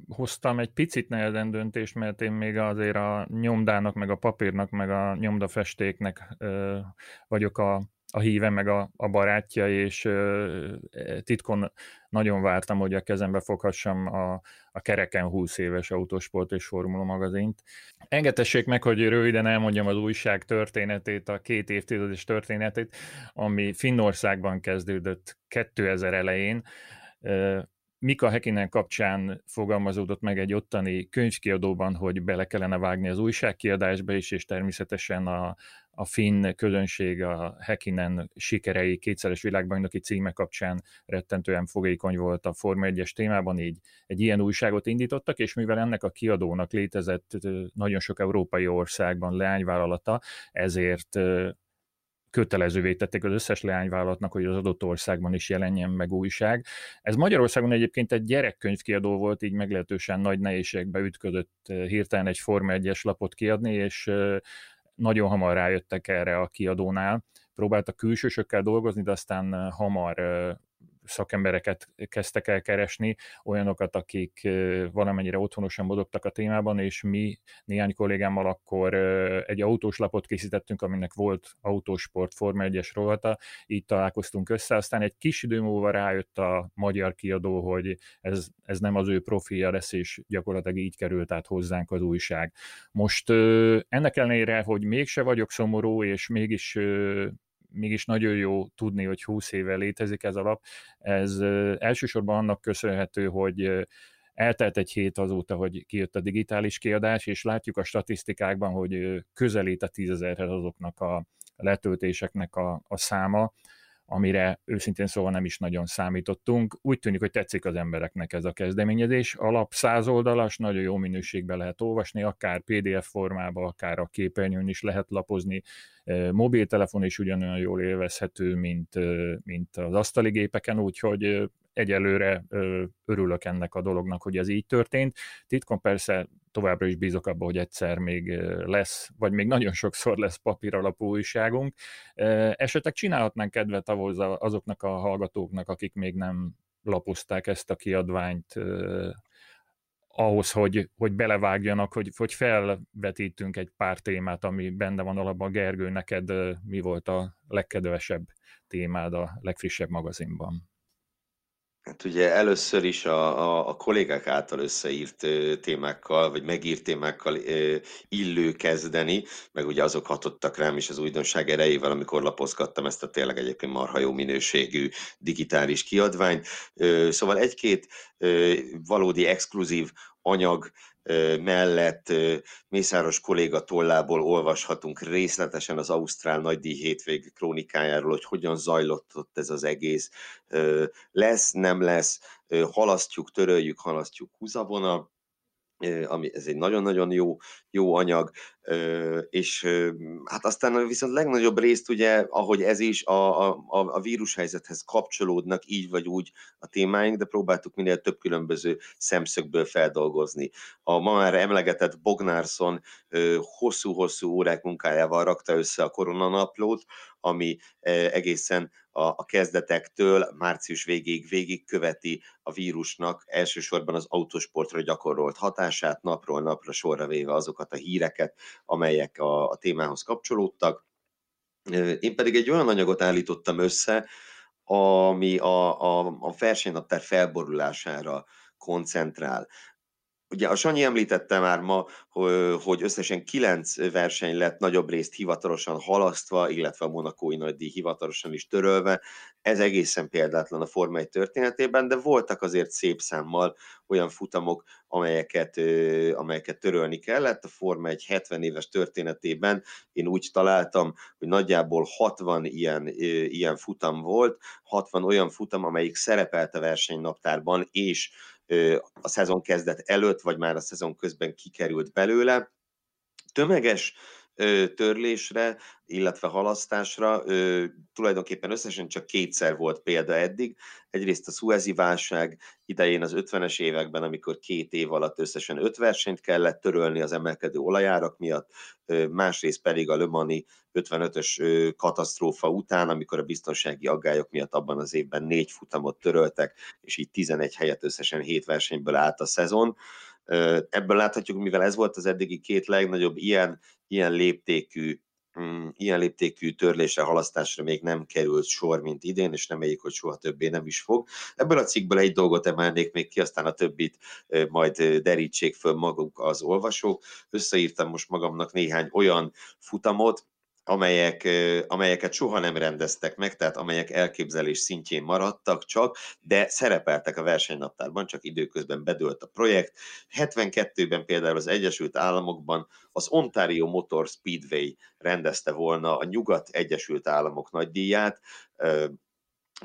hoztam egy picit nehezen döntést, mert én még azért a nyomdának, meg a papírnak, meg a nyomdafestéknek ö, vagyok a, a híve, meg a, a barátja, és ö, titkon nagyon vártam, hogy a kezembe foghassam a, a kereken 20 éves autósport és formula magazint. Engedessék meg, hogy röviden elmondjam az újság történetét, a két évtizedes történetét, ami Finnországban kezdődött 2000 elején Mika Hekinen kapcsán fogalmazódott meg egy ottani könyvkiadóban, hogy bele kellene vágni az újságkiadásba is, és természetesen a, a finn közönség a Hekinen sikerei kétszeres világbajnoki címe kapcsán rettentően fogékony volt a Forma 1-es témában, így egy ilyen újságot indítottak, és mivel ennek a kiadónak létezett nagyon sok európai országban leányvállalata, ezért kötelezővé tették az összes leányvállalatnak, hogy az adott országban is jelenjen meg újság. Ez Magyarországon egyébként egy gyerekkönyvkiadó volt, így meglehetősen nagy nehézségbe ütközött hirtelen egy Forma 1-es lapot kiadni, és nagyon hamar rájöttek erre a kiadónál. Próbáltak külsősökkel dolgozni, de aztán eh, hamar szakembereket kezdtek el keresni, olyanokat, akik valamennyire otthonosan mozogtak a témában, és mi néhány kollégámmal akkor egy autós lapot készítettünk, aminek volt autósport Forma 1-es rovata, így találkoztunk össze, aztán egy kis idő múlva rájött a magyar kiadó, hogy ez, ez nem az ő profilja lesz, és gyakorlatilag így került át hozzánk az újság. Most ennek ellenére, hogy mégse vagyok szomorú, és mégis mégis nagyon jó tudni, hogy 20 éve létezik ez a lap. Ez elsősorban annak köszönhető, hogy eltelt egy hét azóta, hogy kijött a digitális kiadás, és látjuk a statisztikákban, hogy közelít a tízezerhez azoknak a letöltéseknek a, a száma, amire őszintén szóval nem is nagyon számítottunk. Úgy tűnik, hogy tetszik az embereknek ez a kezdeményezés. Alap száz oldalas, nagyon jó minőségben lehet olvasni, akár PDF formában, akár a képernyőn is lehet lapozni. Mobiltelefon is ugyanolyan jól élvezhető, mint, mint az asztali gépeken, úgyhogy egyelőre örülök ennek a dolognak, hogy ez így történt. Titkon persze továbbra is bízok abban, hogy egyszer még lesz, vagy még nagyon sokszor lesz papír alapú újságunk. Esetleg csinálhatnánk kedvet ahhoz azoknak a hallgatóknak, akik még nem lapozták ezt a kiadványt, ahhoz, hogy, hogy belevágjanak, hogy, hogy felvetítünk egy pár témát, ami benne van alapban. Gergő, neked mi volt a legkedvesebb témád a legfrissebb magazinban? Hát ugye először is a, a, a kollégák által összeírt témákkal, vagy megírt témákkal illő kezdeni, meg ugye azok hatottak rám is az újdonság erejével, amikor lapozgattam ezt a tényleg egyébként marha jó minőségű digitális kiadványt. Szóval egy-két valódi exkluzív anyag mellett Mészáros kolléga tollából olvashatunk részletesen az Ausztrál nagydíj hétvég krónikájáról, hogy hogyan zajlott ott ez az egész. Lesz, nem lesz, halasztjuk, töröljük, halasztjuk húzavona, ami ez egy nagyon-nagyon jó, jó anyag, és hát aztán viszont legnagyobb részt ugye, ahogy ez is, a, a, a vírushelyzethez kapcsolódnak így vagy úgy a témáink, de próbáltuk minél több különböző szemszögből feldolgozni. A ma már emlegetett Bognárszon hosszú-hosszú órák munkájával rakta össze a koronanaplót, ami egészen a, kezdetektől március végéig végigköveti a vírusnak elsősorban az autosportra gyakorolt hatását, napról napra sorra véve azokat a híreket, amelyek a, a témához kapcsolódtak. Én pedig egy olyan anyagot állítottam össze, ami a, a, a versenynaptár felborulására koncentrál. Ugye a Sanyi említette már ma, hogy összesen kilenc verseny lett nagyobb részt hivatalosan halasztva, illetve a monakói nagydíj hivatalosan is törölve. Ez egészen példátlan a Forma 1 történetében, de voltak azért szép számmal olyan futamok, amelyeket, amelyeket törölni kellett. A Forma 1 70 éves történetében én úgy találtam, hogy nagyjából 60 ilyen, ilyen futam volt, 60 olyan futam, amelyik szerepelt a versenynaptárban, és a szezon kezdet előtt, vagy már a szezon közben kikerült belőle. Tömeges törlésre, illetve halasztásra tulajdonképpen összesen csak kétszer volt példa eddig. Egyrészt a Suezi válság idején az 50-es években, amikor két év alatt összesen öt versenyt kellett törölni az emelkedő olajárak miatt, másrészt pedig a Lömani 55-ös katasztrófa után, amikor a biztonsági aggályok miatt abban az évben négy futamot töröltek, és így 11 helyet összesen 7 versenyből állt a szezon. Ebből láthatjuk, mivel ez volt az eddigi két legnagyobb ilyen, ilyen léptékű mm, ilyen léptékű törlésre, halasztásra még nem került sor, mint idén, és reméljük, hogy soha többé nem is fog. Ebből a cikkből egy dolgot emelnék még ki, aztán a többit majd derítsék föl maguk az olvasók. Összeírtam most magamnak néhány olyan futamot, amelyek, amelyeket soha nem rendeztek meg, tehát amelyek elképzelés szintjén maradtak csak, de szerepeltek a versenynaptárban, csak időközben bedőlt a projekt. 72-ben például az Egyesült Államokban az Ontario Motor Speedway rendezte volna a Nyugat Egyesült Államok nagydíját,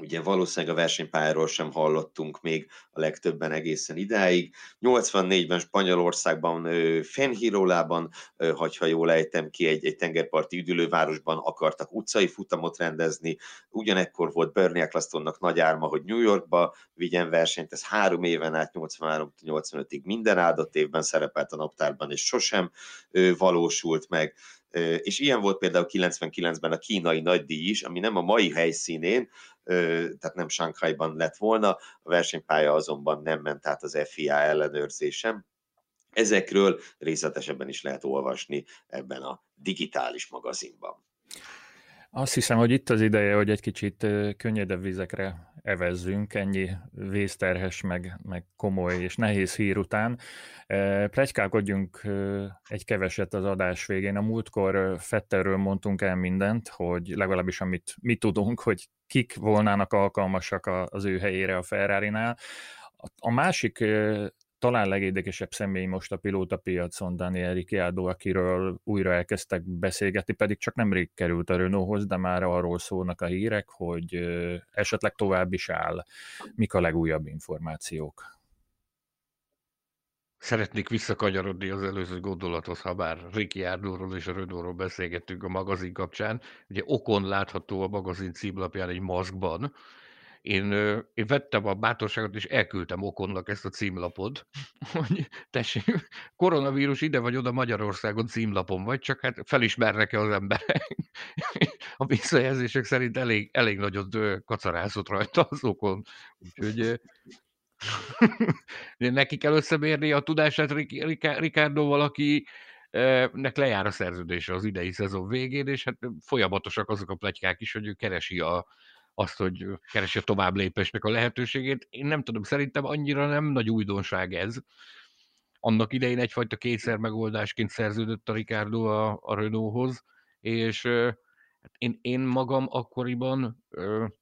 Ugye valószínűleg a versenypályáról sem hallottunk még a legtöbben egészen idáig. 84-ben Spanyolországban, Fenhirolában, ha jól ejtem ki, egy, egy tengerparti üdülővárosban akartak utcai futamot rendezni. Ugyanekkor volt Bernie Ecclestonnak nagy álma, hogy New Yorkba vigyen versenyt. Ez három éven át, 83-85-ig minden áldott évben szerepelt a naptárban, és sosem valósult meg és ilyen volt például 99-ben a kínai nagydíj is, ami nem a mai helyszínén, tehát nem Shanghaiban lett volna, a versenypálya azonban nem ment át az FIA ellenőrzésem. Ezekről részletesebben is lehet olvasni ebben a digitális magazinban. Azt hiszem, hogy itt az ideje, hogy egy kicsit könnyedebb vizekre evezzünk, ennyi vészterhes, meg, meg komoly és nehéz hír után. Plegykálkodjunk egy keveset az adás végén. A múltkor Fetterről mondtunk el mindent, hogy legalábbis amit mi tudunk, hogy kik volnának alkalmasak az ő helyére a Ferrari-nál. A másik talán legérdekesebb személy most a pilótapiacon Daniel Ricciardo, akiről újra elkezdtek beszélgetni, pedig csak nemrég került a Renaulthoz, de már arról szólnak a hírek, hogy esetleg tovább is áll. Mik a legújabb információk? Szeretnék visszakanyarodni az előző gondolathoz, ha bár Ricciardo-ról és a Renaultról beszélgettünk a magazin kapcsán. Ugye okon látható a magazin címlapján egy maszkban, én, én vettem a bátorságot, és elküldtem Okonnak ezt a címlapot, *laughs* hogy tessék, koronavírus ide vagy oda Magyarországon címlapon vagy, csak hát felismernek-e az emberek. *laughs* A visszajelzések szerint elég, elég nagyot kacarázott rajta az Okon. Úgyhogy *laughs* neki kell összemérni a tudását Ricardo valaki, nek lejár a szerződése az idei szezon végén, és hát folyamatosak azok a plegykák is, hogy ő keresi a, azt, hogy keresi a tovább lépésnek a lehetőségét. Én nem tudom, szerintem annyira nem nagy újdonság ez. Annak idején egyfajta kétszer megoldásként szerződött a Ricardo a, a Renaulthoz, és hát én, én magam akkoriban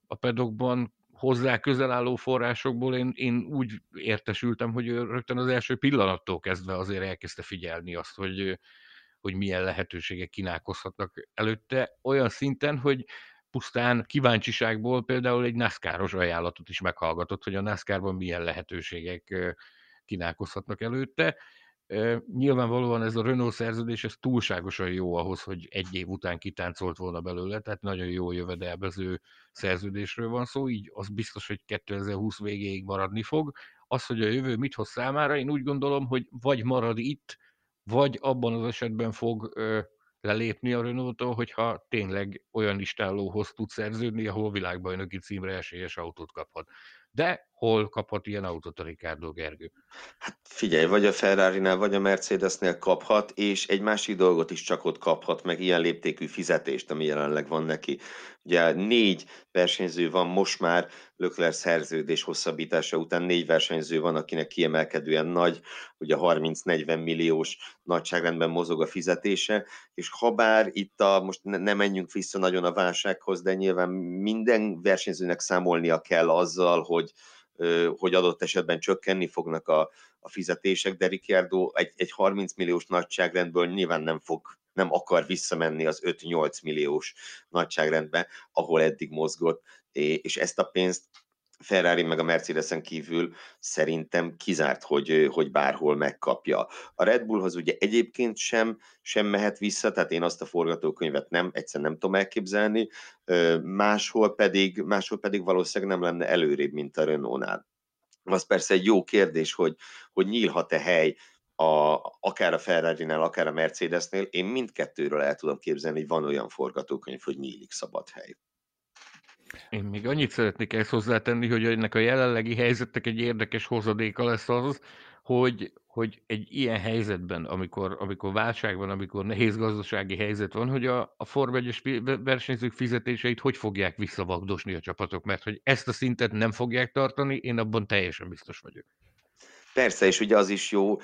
a pedokban hozzá közel álló forrásokból én, én úgy értesültem, hogy rögtön az első pillanattól kezdve azért elkezdte figyelni azt, hogy, hogy milyen lehetőségek kínálkozhatnak előtte, olyan szinten, hogy pusztán kíváncsiságból például egy NASCAR-os ajánlatot is meghallgatott, hogy a NASCAR-ban milyen lehetőségek kínálkozhatnak előtte. Nyilvánvalóan ez a Renault szerződés ez túlságosan jó ahhoz, hogy egy év után kitáncolt volna belőle, tehát nagyon jó jövedelmező szerződésről van szó, így az biztos, hogy 2020 végéig maradni fog. Az, hogy a jövő mit hoz számára, én úgy gondolom, hogy vagy marad itt, vagy abban az esetben fog lelépni a Renault-tól, hogyha tényleg olyan listálóhoz tud szerződni, ahol világbajnoki címre esélyes autót kaphat. De hol kaphat ilyen autót a Ricardo Gergő? Hát figyelj, vagy a Ferrari-nál, vagy a Mercedesnél kaphat, és egy másik dolgot is csak ott kaphat, meg ilyen léptékű fizetést, ami jelenleg van neki. Ugye négy versenyző van most már Lökler szerződés hosszabbítása után, négy versenyző van, akinek kiemelkedően nagy, ugye 30-40 milliós nagyságrendben mozog a fizetése, és ha bár itt a, most ne, ne menjünk vissza nagyon a válsághoz, de nyilván minden versenyzőnek számolnia kell azzal, hogy hogy adott esetben csökkenni fognak a, a fizetések, de Ricciardo egy, egy 30 milliós nagyságrendből nyilván nem fog nem akar visszamenni az 5-8 milliós nagyságrendbe, ahol eddig mozgott, és ezt a pénzt Ferrari meg a Mercedesen kívül szerintem kizárt, hogy, hogy bárhol megkapja. A Red Bullhoz ugye egyébként sem, sem mehet vissza, tehát én azt a forgatókönyvet nem, egyszer nem tudom elképzelni, máshol pedig, máshol pedig valószínűleg nem lenne előrébb, mint a Renault-nál. Az persze egy jó kérdés, hogy, hogy nyílhat-e hely a, akár a Ferrari-nál, akár a Mercedesnél. Én mindkettőről el tudom képzelni, hogy van olyan forgatókönyv, hogy nyílik szabad hely. Én még annyit szeretnék ezt hozzátenni, hogy ennek a jelenlegi helyzetnek egy érdekes hozadéka lesz az, hogy, hogy egy ilyen helyzetben, amikor, amikor válság van, amikor nehéz gazdasági helyzet van, hogy a, a Form 1 versenyzők fizetéseit hogy fogják visszavagdosni a csapatok, mert hogy ezt a szintet nem fogják tartani, én abban teljesen biztos vagyok. Persze, és ugye az is jó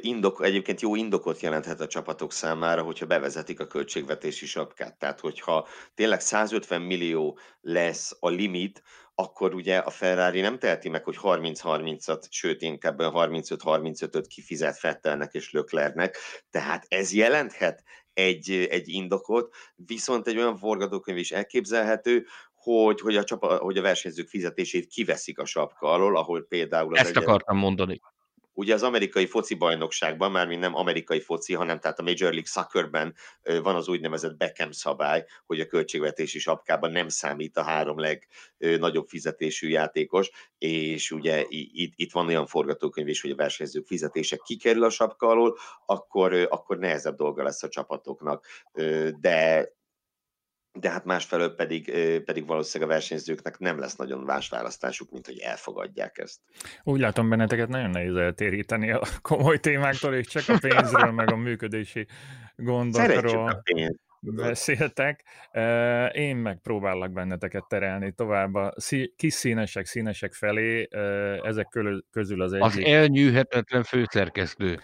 indok, egyébként jó indokot jelenthet a csapatok számára, hogyha bevezetik a költségvetési sapkát. Tehát, hogyha tényleg 150 millió lesz a limit, akkor ugye a Ferrari nem teheti meg, hogy 30-30-at, sőt inkább 35-35-öt kifizet Fettelnek és Löklernek. Tehát ez jelenthet egy, egy indokot, viszont egy olyan forgatókönyv is elképzelhető, hogy, hogy, a, csapa, hogy a versenyzők fizetését kiveszik a sapka alól, ahol például... Az Ezt egyen... akartam mondani. Ugye az amerikai foci bajnokságban, már nem amerikai foci, hanem tehát a Major League Soccerben van az úgynevezett Beckham szabály, hogy a költségvetési sapkában nem számít a három legnagyobb fizetésű játékos, és ugye itt, itt van olyan forgatókönyv is, hogy a versenyzők fizetése kikerül a sapka alól, akkor, akkor nehezebb dolga lesz a csapatoknak. De de hát másfelől pedig, pedig valószínűleg a versenyzőknek nem lesz nagyon más választásuk, mint hogy elfogadják ezt. Úgy látom benneteket nagyon nehéz eltéríteni a komoly témáktól, és csak a pénzről, meg a működési gondokról a beszéltek. Én megpróbálok benneteket terelni tovább a kis színesek, színesek felé, ezek közül az egyik... Az elnyűhetetlen főszerkesztő.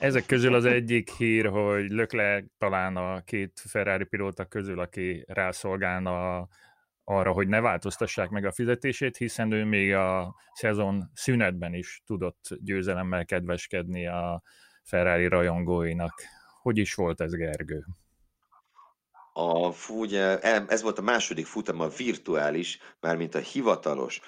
Ezek közül az egyik hír, hogy Leclerc talán a két Ferrari pilóta közül, aki rászolgálna arra, hogy ne változtassák meg a fizetését, hiszen ő még a szezon szünetben is tudott győzelemmel kedveskedni a Ferrari rajongóinak. Hogy is volt ez, Gergő? A, ugye, ez volt a második futam a virtuális, mármint a hivatalos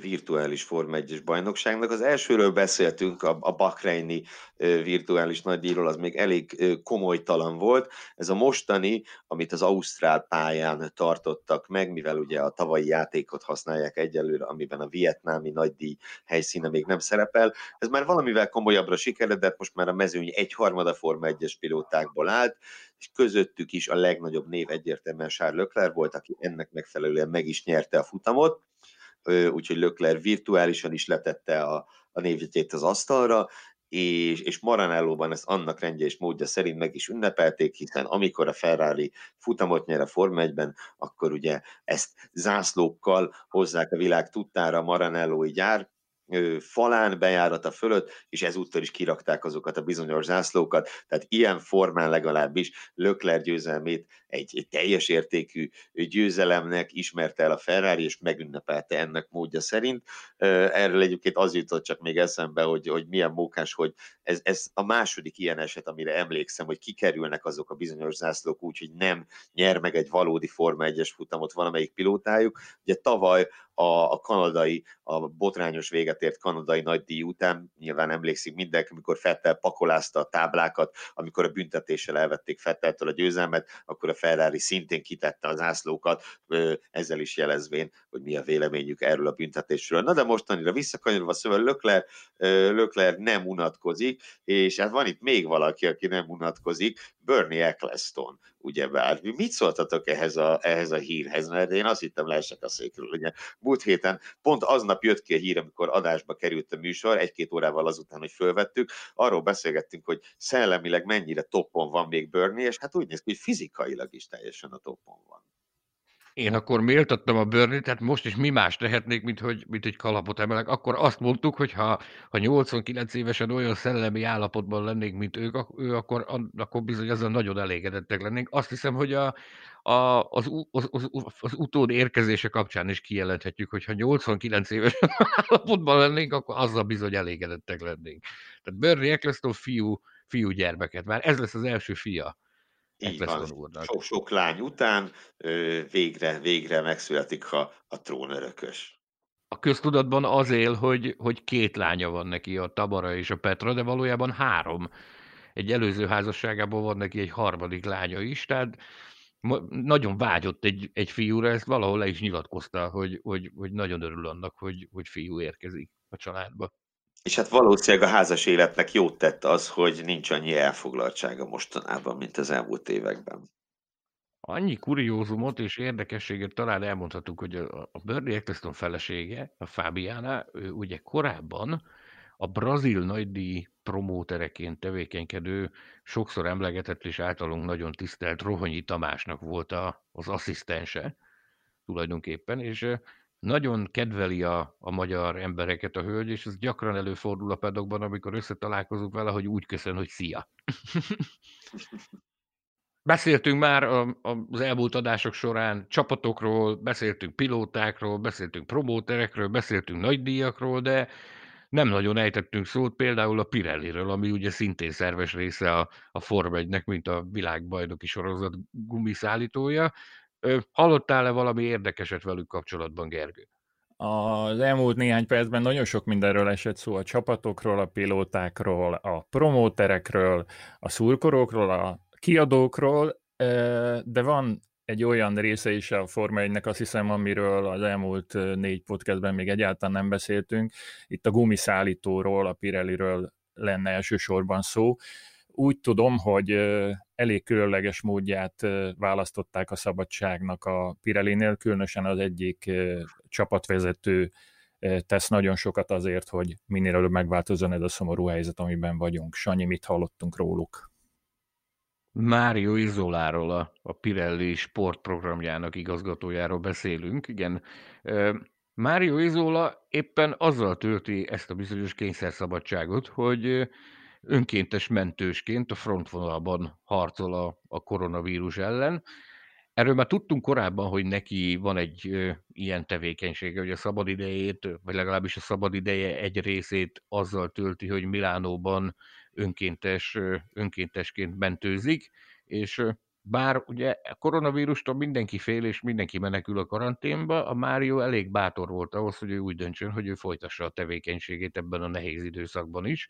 virtuális Forma 1-es bajnokságnak. Az elsőről beszéltünk, a, a Bakreini virtuális nagydíjról, az még elég komolytalan volt. Ez a mostani, amit az Ausztrál pályán tartottak meg, mivel ugye a tavalyi játékot használják egyelőre, amiben a vietnámi nagydíj helyszíne még nem szerepel. Ez már valamivel komolyabbra sikeredett, most már a mezőny egyharmada Forma 1-es pilótákból állt, és közöttük is a legnagyobb név egyértelműen Charles Leclerc volt, aki ennek megfelelően meg is nyerte a futamot, úgyhogy Leclerc virtuálisan is letette a, a névjegyét az asztalra, és, és Maranellóban ezt annak rendje és módja szerint meg is ünnepelték, hiszen amikor a Ferrari futamot nyer a Forma 1-ben, akkor ugye ezt zászlókkal hozzák a világ tudtára a Maranellói gyár, falán bejárata fölött, és ezúttal is kirakták azokat a bizonyos zászlókat, tehát ilyen formán legalábbis Lökler győzelmét egy, egy teljes értékű győzelemnek ismerte el a Ferrari, és megünnepelte ennek módja szerint. Erről egyébként az jutott csak még eszembe, hogy, hogy milyen mókás, hogy ez, ez a második ilyen eset, amire emlékszem, hogy kikerülnek azok a bizonyos zászlók úgy, hogy nem nyer meg egy valódi Forma 1-es futamot valamelyik pilótájuk. Ugye tavaly a, a kanadai, a botrányos véget ért kanadai nagydíj után, nyilván emlékszik mindenki, amikor Fettel pakolázta a táblákat, amikor a büntetéssel elvették Fetteltől a győzelmet, akkor a Ferrari szintén kitette az ászlókat, ezzel is jelezvén, hogy mi a véleményük erről a büntetésről. Na de mostanira visszakanyarulva, szóval Lökler, Lökler nem unatkozik, és hát van itt még valaki, aki nem unatkozik, Bernie Eccleston. Ugye bármi. Mit szóltatok ehhez a, ehhez a hírhez? Mert én azt hittem leesek a székről. Ugye múlt héten pont aznap jött ki a hír, amikor adásba került a műsor, egy-két órával azután, hogy fölvettük, arról beszélgettünk, hogy szellemileg mennyire toppon van még Bernie, és hát úgy néz ki, hogy fizikailag is teljesen a toppon van. Én akkor méltattam a bőrni, tehát most is mi más tehetnék, mint hogy, mint hogy kalapot emelek. Akkor azt mondtuk, hogy ha, ha 89 évesen olyan szellemi állapotban lennénk, mint ők, ő, akkor, akkor bizony ezzel nagyon elégedettek lennénk. Azt hiszem, hogy a, a, az, az, az, az utód érkezése kapcsán is kijelenthetjük, hogy ha 89 évesen *laughs* állapotban lennénk, akkor azzal bizony elégedettek lennénk. Tehát Bernie Eccleston fiú, fiú gyermeket. Már ez lesz az első fia így van. Sok-sok lány után végre, végre megszületik a, a trónörökös. A köztudatban az él, hogy, hogy két lánya van neki, a Tabara és a Petra, de valójában három. Egy előző házasságában van neki egy harmadik lánya is, tehát nagyon vágyott egy, egy fiúra, ezt valahol le is nyilatkozta, hogy, hogy, hogy nagyon örül annak, hogy, hogy fiú érkezik a családba. És hát valószínűleg a házas életnek jót tett az, hogy nincs annyi elfoglaltsága mostanában, mint az elmúlt években. Annyi kuriózumot és érdekességet talán elmondhatunk, hogy a Bernie Eccleston felesége, a Fabiana, ő ugye korábban a brazil nagydíj promótereként tevékenykedő, sokszor emlegetett és általunk nagyon tisztelt Rohonyi Tamásnak volt a, az asszisztense tulajdonképpen, és nagyon kedveli a, a magyar embereket a hölgy, és ez gyakran előfordul a pedokban, amikor összetalálkozunk vele, hogy úgy köszön, hogy szia. *laughs* Beszéltünk már az elmúlt adások során csapatokról, beszéltünk pilótákról, beszéltünk promóterekről, beszéltünk nagydíjakról, de nem nagyon ejtettünk szót például a Pirelliről, ami ugye szintén szerves része a, a Form 1 mint a világbajnoki sorozat gumiszállítója. Hallottál-e valami érdekeset velük kapcsolatban, Gergő? Az elmúlt néhány percben nagyon sok mindenről esett szó, a csapatokról, a pilótákról, a promóterekről, a szurkorókról, a kiadókról, de van egy olyan része is a Forma 1 azt hiszem, amiről az elmúlt négy podcastben még egyáltalán nem beszéltünk. Itt a gumiszállítóról, a Pirelliről lenne elsősorban szó. Úgy tudom, hogy elég különleges módját választották a szabadságnak a Pirelli-nél, különösen az egyik csapatvezető tesz nagyon sokat azért, hogy minél előbb megváltozzon ez a szomorú helyzet, amiben vagyunk. Sanyi, mit hallottunk róluk? Mário Izoláról, a, a Pirelli sportprogramjának igazgatójáról beszélünk. Igen, Mário Izola éppen azzal tölti ezt a bizonyos kényszerszabadságot, hogy önkéntes mentősként a frontvonalban harcol a, a koronavírus ellen. Erről már tudtunk korábban, hogy neki van egy ö, ilyen tevékenysége, hogy a szabadidejét, vagy legalábbis a szabadideje egy részét azzal tölti, hogy Milánóban önkéntes, önkéntesként mentőzik, és bár ugye a koronavírustól mindenki fél, és mindenki menekül a karanténba, a Mário elég bátor volt ahhoz, hogy ő úgy döntsön, hogy ő folytassa a tevékenységét ebben a nehéz időszakban is.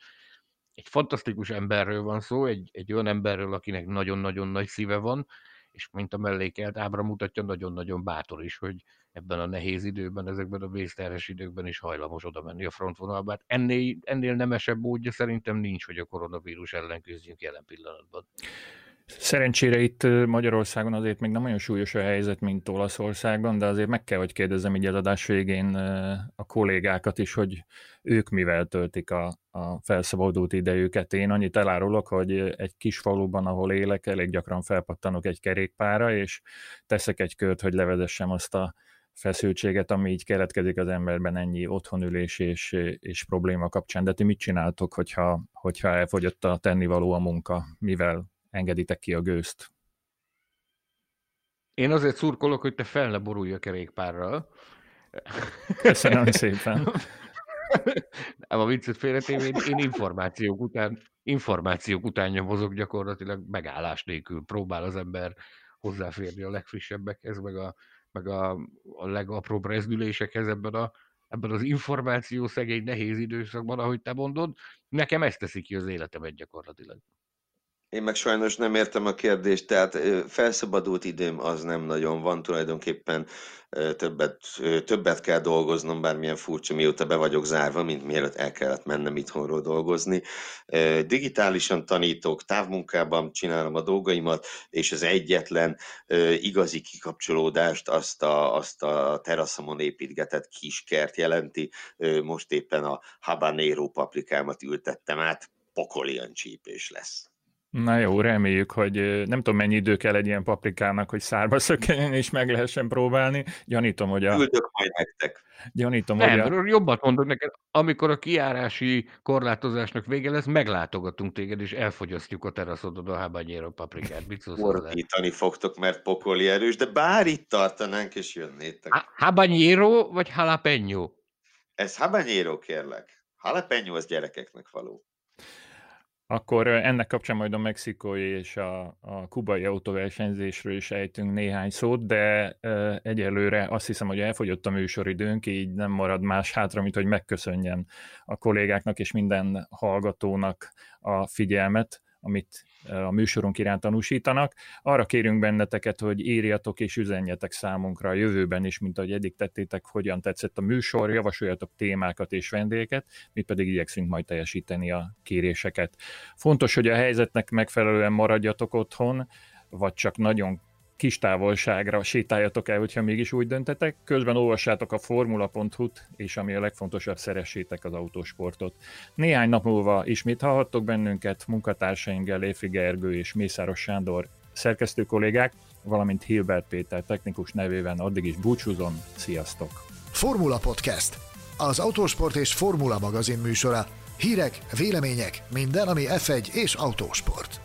Egy fantasztikus emberről van szó, egy, egy olyan emberről, akinek nagyon-nagyon nagy szíve van, és mint a mellékelt ábra mutatja, nagyon-nagyon bátor is, hogy ebben a nehéz időben, ezekben a vészterhes időkben is hajlamos oda menni a frontvonalba. Hát ennél, ennél nemesebb módja szerintem nincs, hogy a koronavírus ellen küzdjünk jelen pillanatban. Szerencsére itt Magyarországon azért még nem olyan súlyos a helyzet, mint Olaszországban, de azért meg kell, hogy kérdezem így az adás végén a kollégákat is, hogy ők mivel töltik a, a felszabadult idejüket. Én annyit elárulok, hogy egy kis faluban, ahol élek, elég gyakran felpattanok egy kerékpára, és teszek egy kört, hogy levezessem azt a feszültséget, ami így keletkezik az emberben ennyi otthonülés és, és probléma kapcsán. De ti mit csináltok, hogyha, hogyha elfogyott a tennivaló a munka? Mivel engeditek ki a gőzt? Én azért szurkolok, hogy te fel ne borulj a kerékpárral. Köszönöm szépen. *laughs* Nem a viccet félretéve, én, én információk után, információk után nyomozok gyakorlatilag megállás nélkül. Próbál az ember hozzáférni a legfrissebbekhez, meg a, meg a, a legapróbb rezdülésekhez ebben, a, ebben az információ szegény nehéz időszakban, ahogy te mondod. Nekem ezt teszi ki az életemet gyakorlatilag. Én meg sajnos nem értem a kérdést, tehát felszabadult időm az nem nagyon van, tulajdonképpen többet, többet kell dolgoznom, bármilyen furcsa, mióta be vagyok zárva, mint mielőtt el kellett mennem itthonról dolgozni. Digitálisan tanítok, távmunkában csinálom a dolgaimat, és az egyetlen igazi kikapcsolódást azt a, azt a teraszomon építgetett kiskert jelenti. Most éppen a habanero paprikámat ültettem át, pokolian csípés lesz. Na jó, reméljük, hogy nem tudom mennyi idő kell egy ilyen paprikának, hogy szárba szökkenjen és meg lehessen próbálni. Gyanítom, hogy a... Küldök majd nektek. Gyanítom, Nem, hogy a... jobbat mondok neked, amikor a kiárási korlátozásnak vége lesz, meglátogatunk téged, és elfogyasztjuk a teraszodod a habanero paprikát. Mit szólsz fogtok, mert pokoli erős, de bár itt tartanánk, és jönnétek. Habanero vagy jalapeno? Ez habanero, kérlek. Jalapeno az gyerekeknek való. Akkor ennek kapcsán majd a mexikói és a, a kubai autóversenyzésről is ejtünk néhány szót, de e, egyelőre azt hiszem, hogy elfogyott a műsoridőnk, így nem marad más hátra, mint hogy megköszönjen a kollégáknak és minden hallgatónak a figyelmet amit a műsorunk iránt tanúsítanak. Arra kérünk benneteket, hogy írjatok és üzenjetek számunkra a jövőben is, mint ahogy eddig tettétek, hogyan tetszett a műsor, javasoljatok témákat és vendégeket, mi pedig igyekszünk majd teljesíteni a kéréseket. Fontos, hogy a helyzetnek megfelelően maradjatok otthon, vagy csak nagyon kis távolságra sétáljatok el, hogyha mégis úgy döntetek. Közben olvassátok a formula.hu-t, és ami a legfontosabb, szeressétek az autósportot. Néhány nap múlva ismét hallhattok bennünket, munkatársaink Geléfi Gergő és Mészáros Sándor szerkesztő kollégák, valamint Hilbert Péter technikus nevében addig is búcsúzom, sziasztok! Formula Podcast, az autósport és formula magazin műsora. Hírek, vélemények, minden, ami F1 és autósport.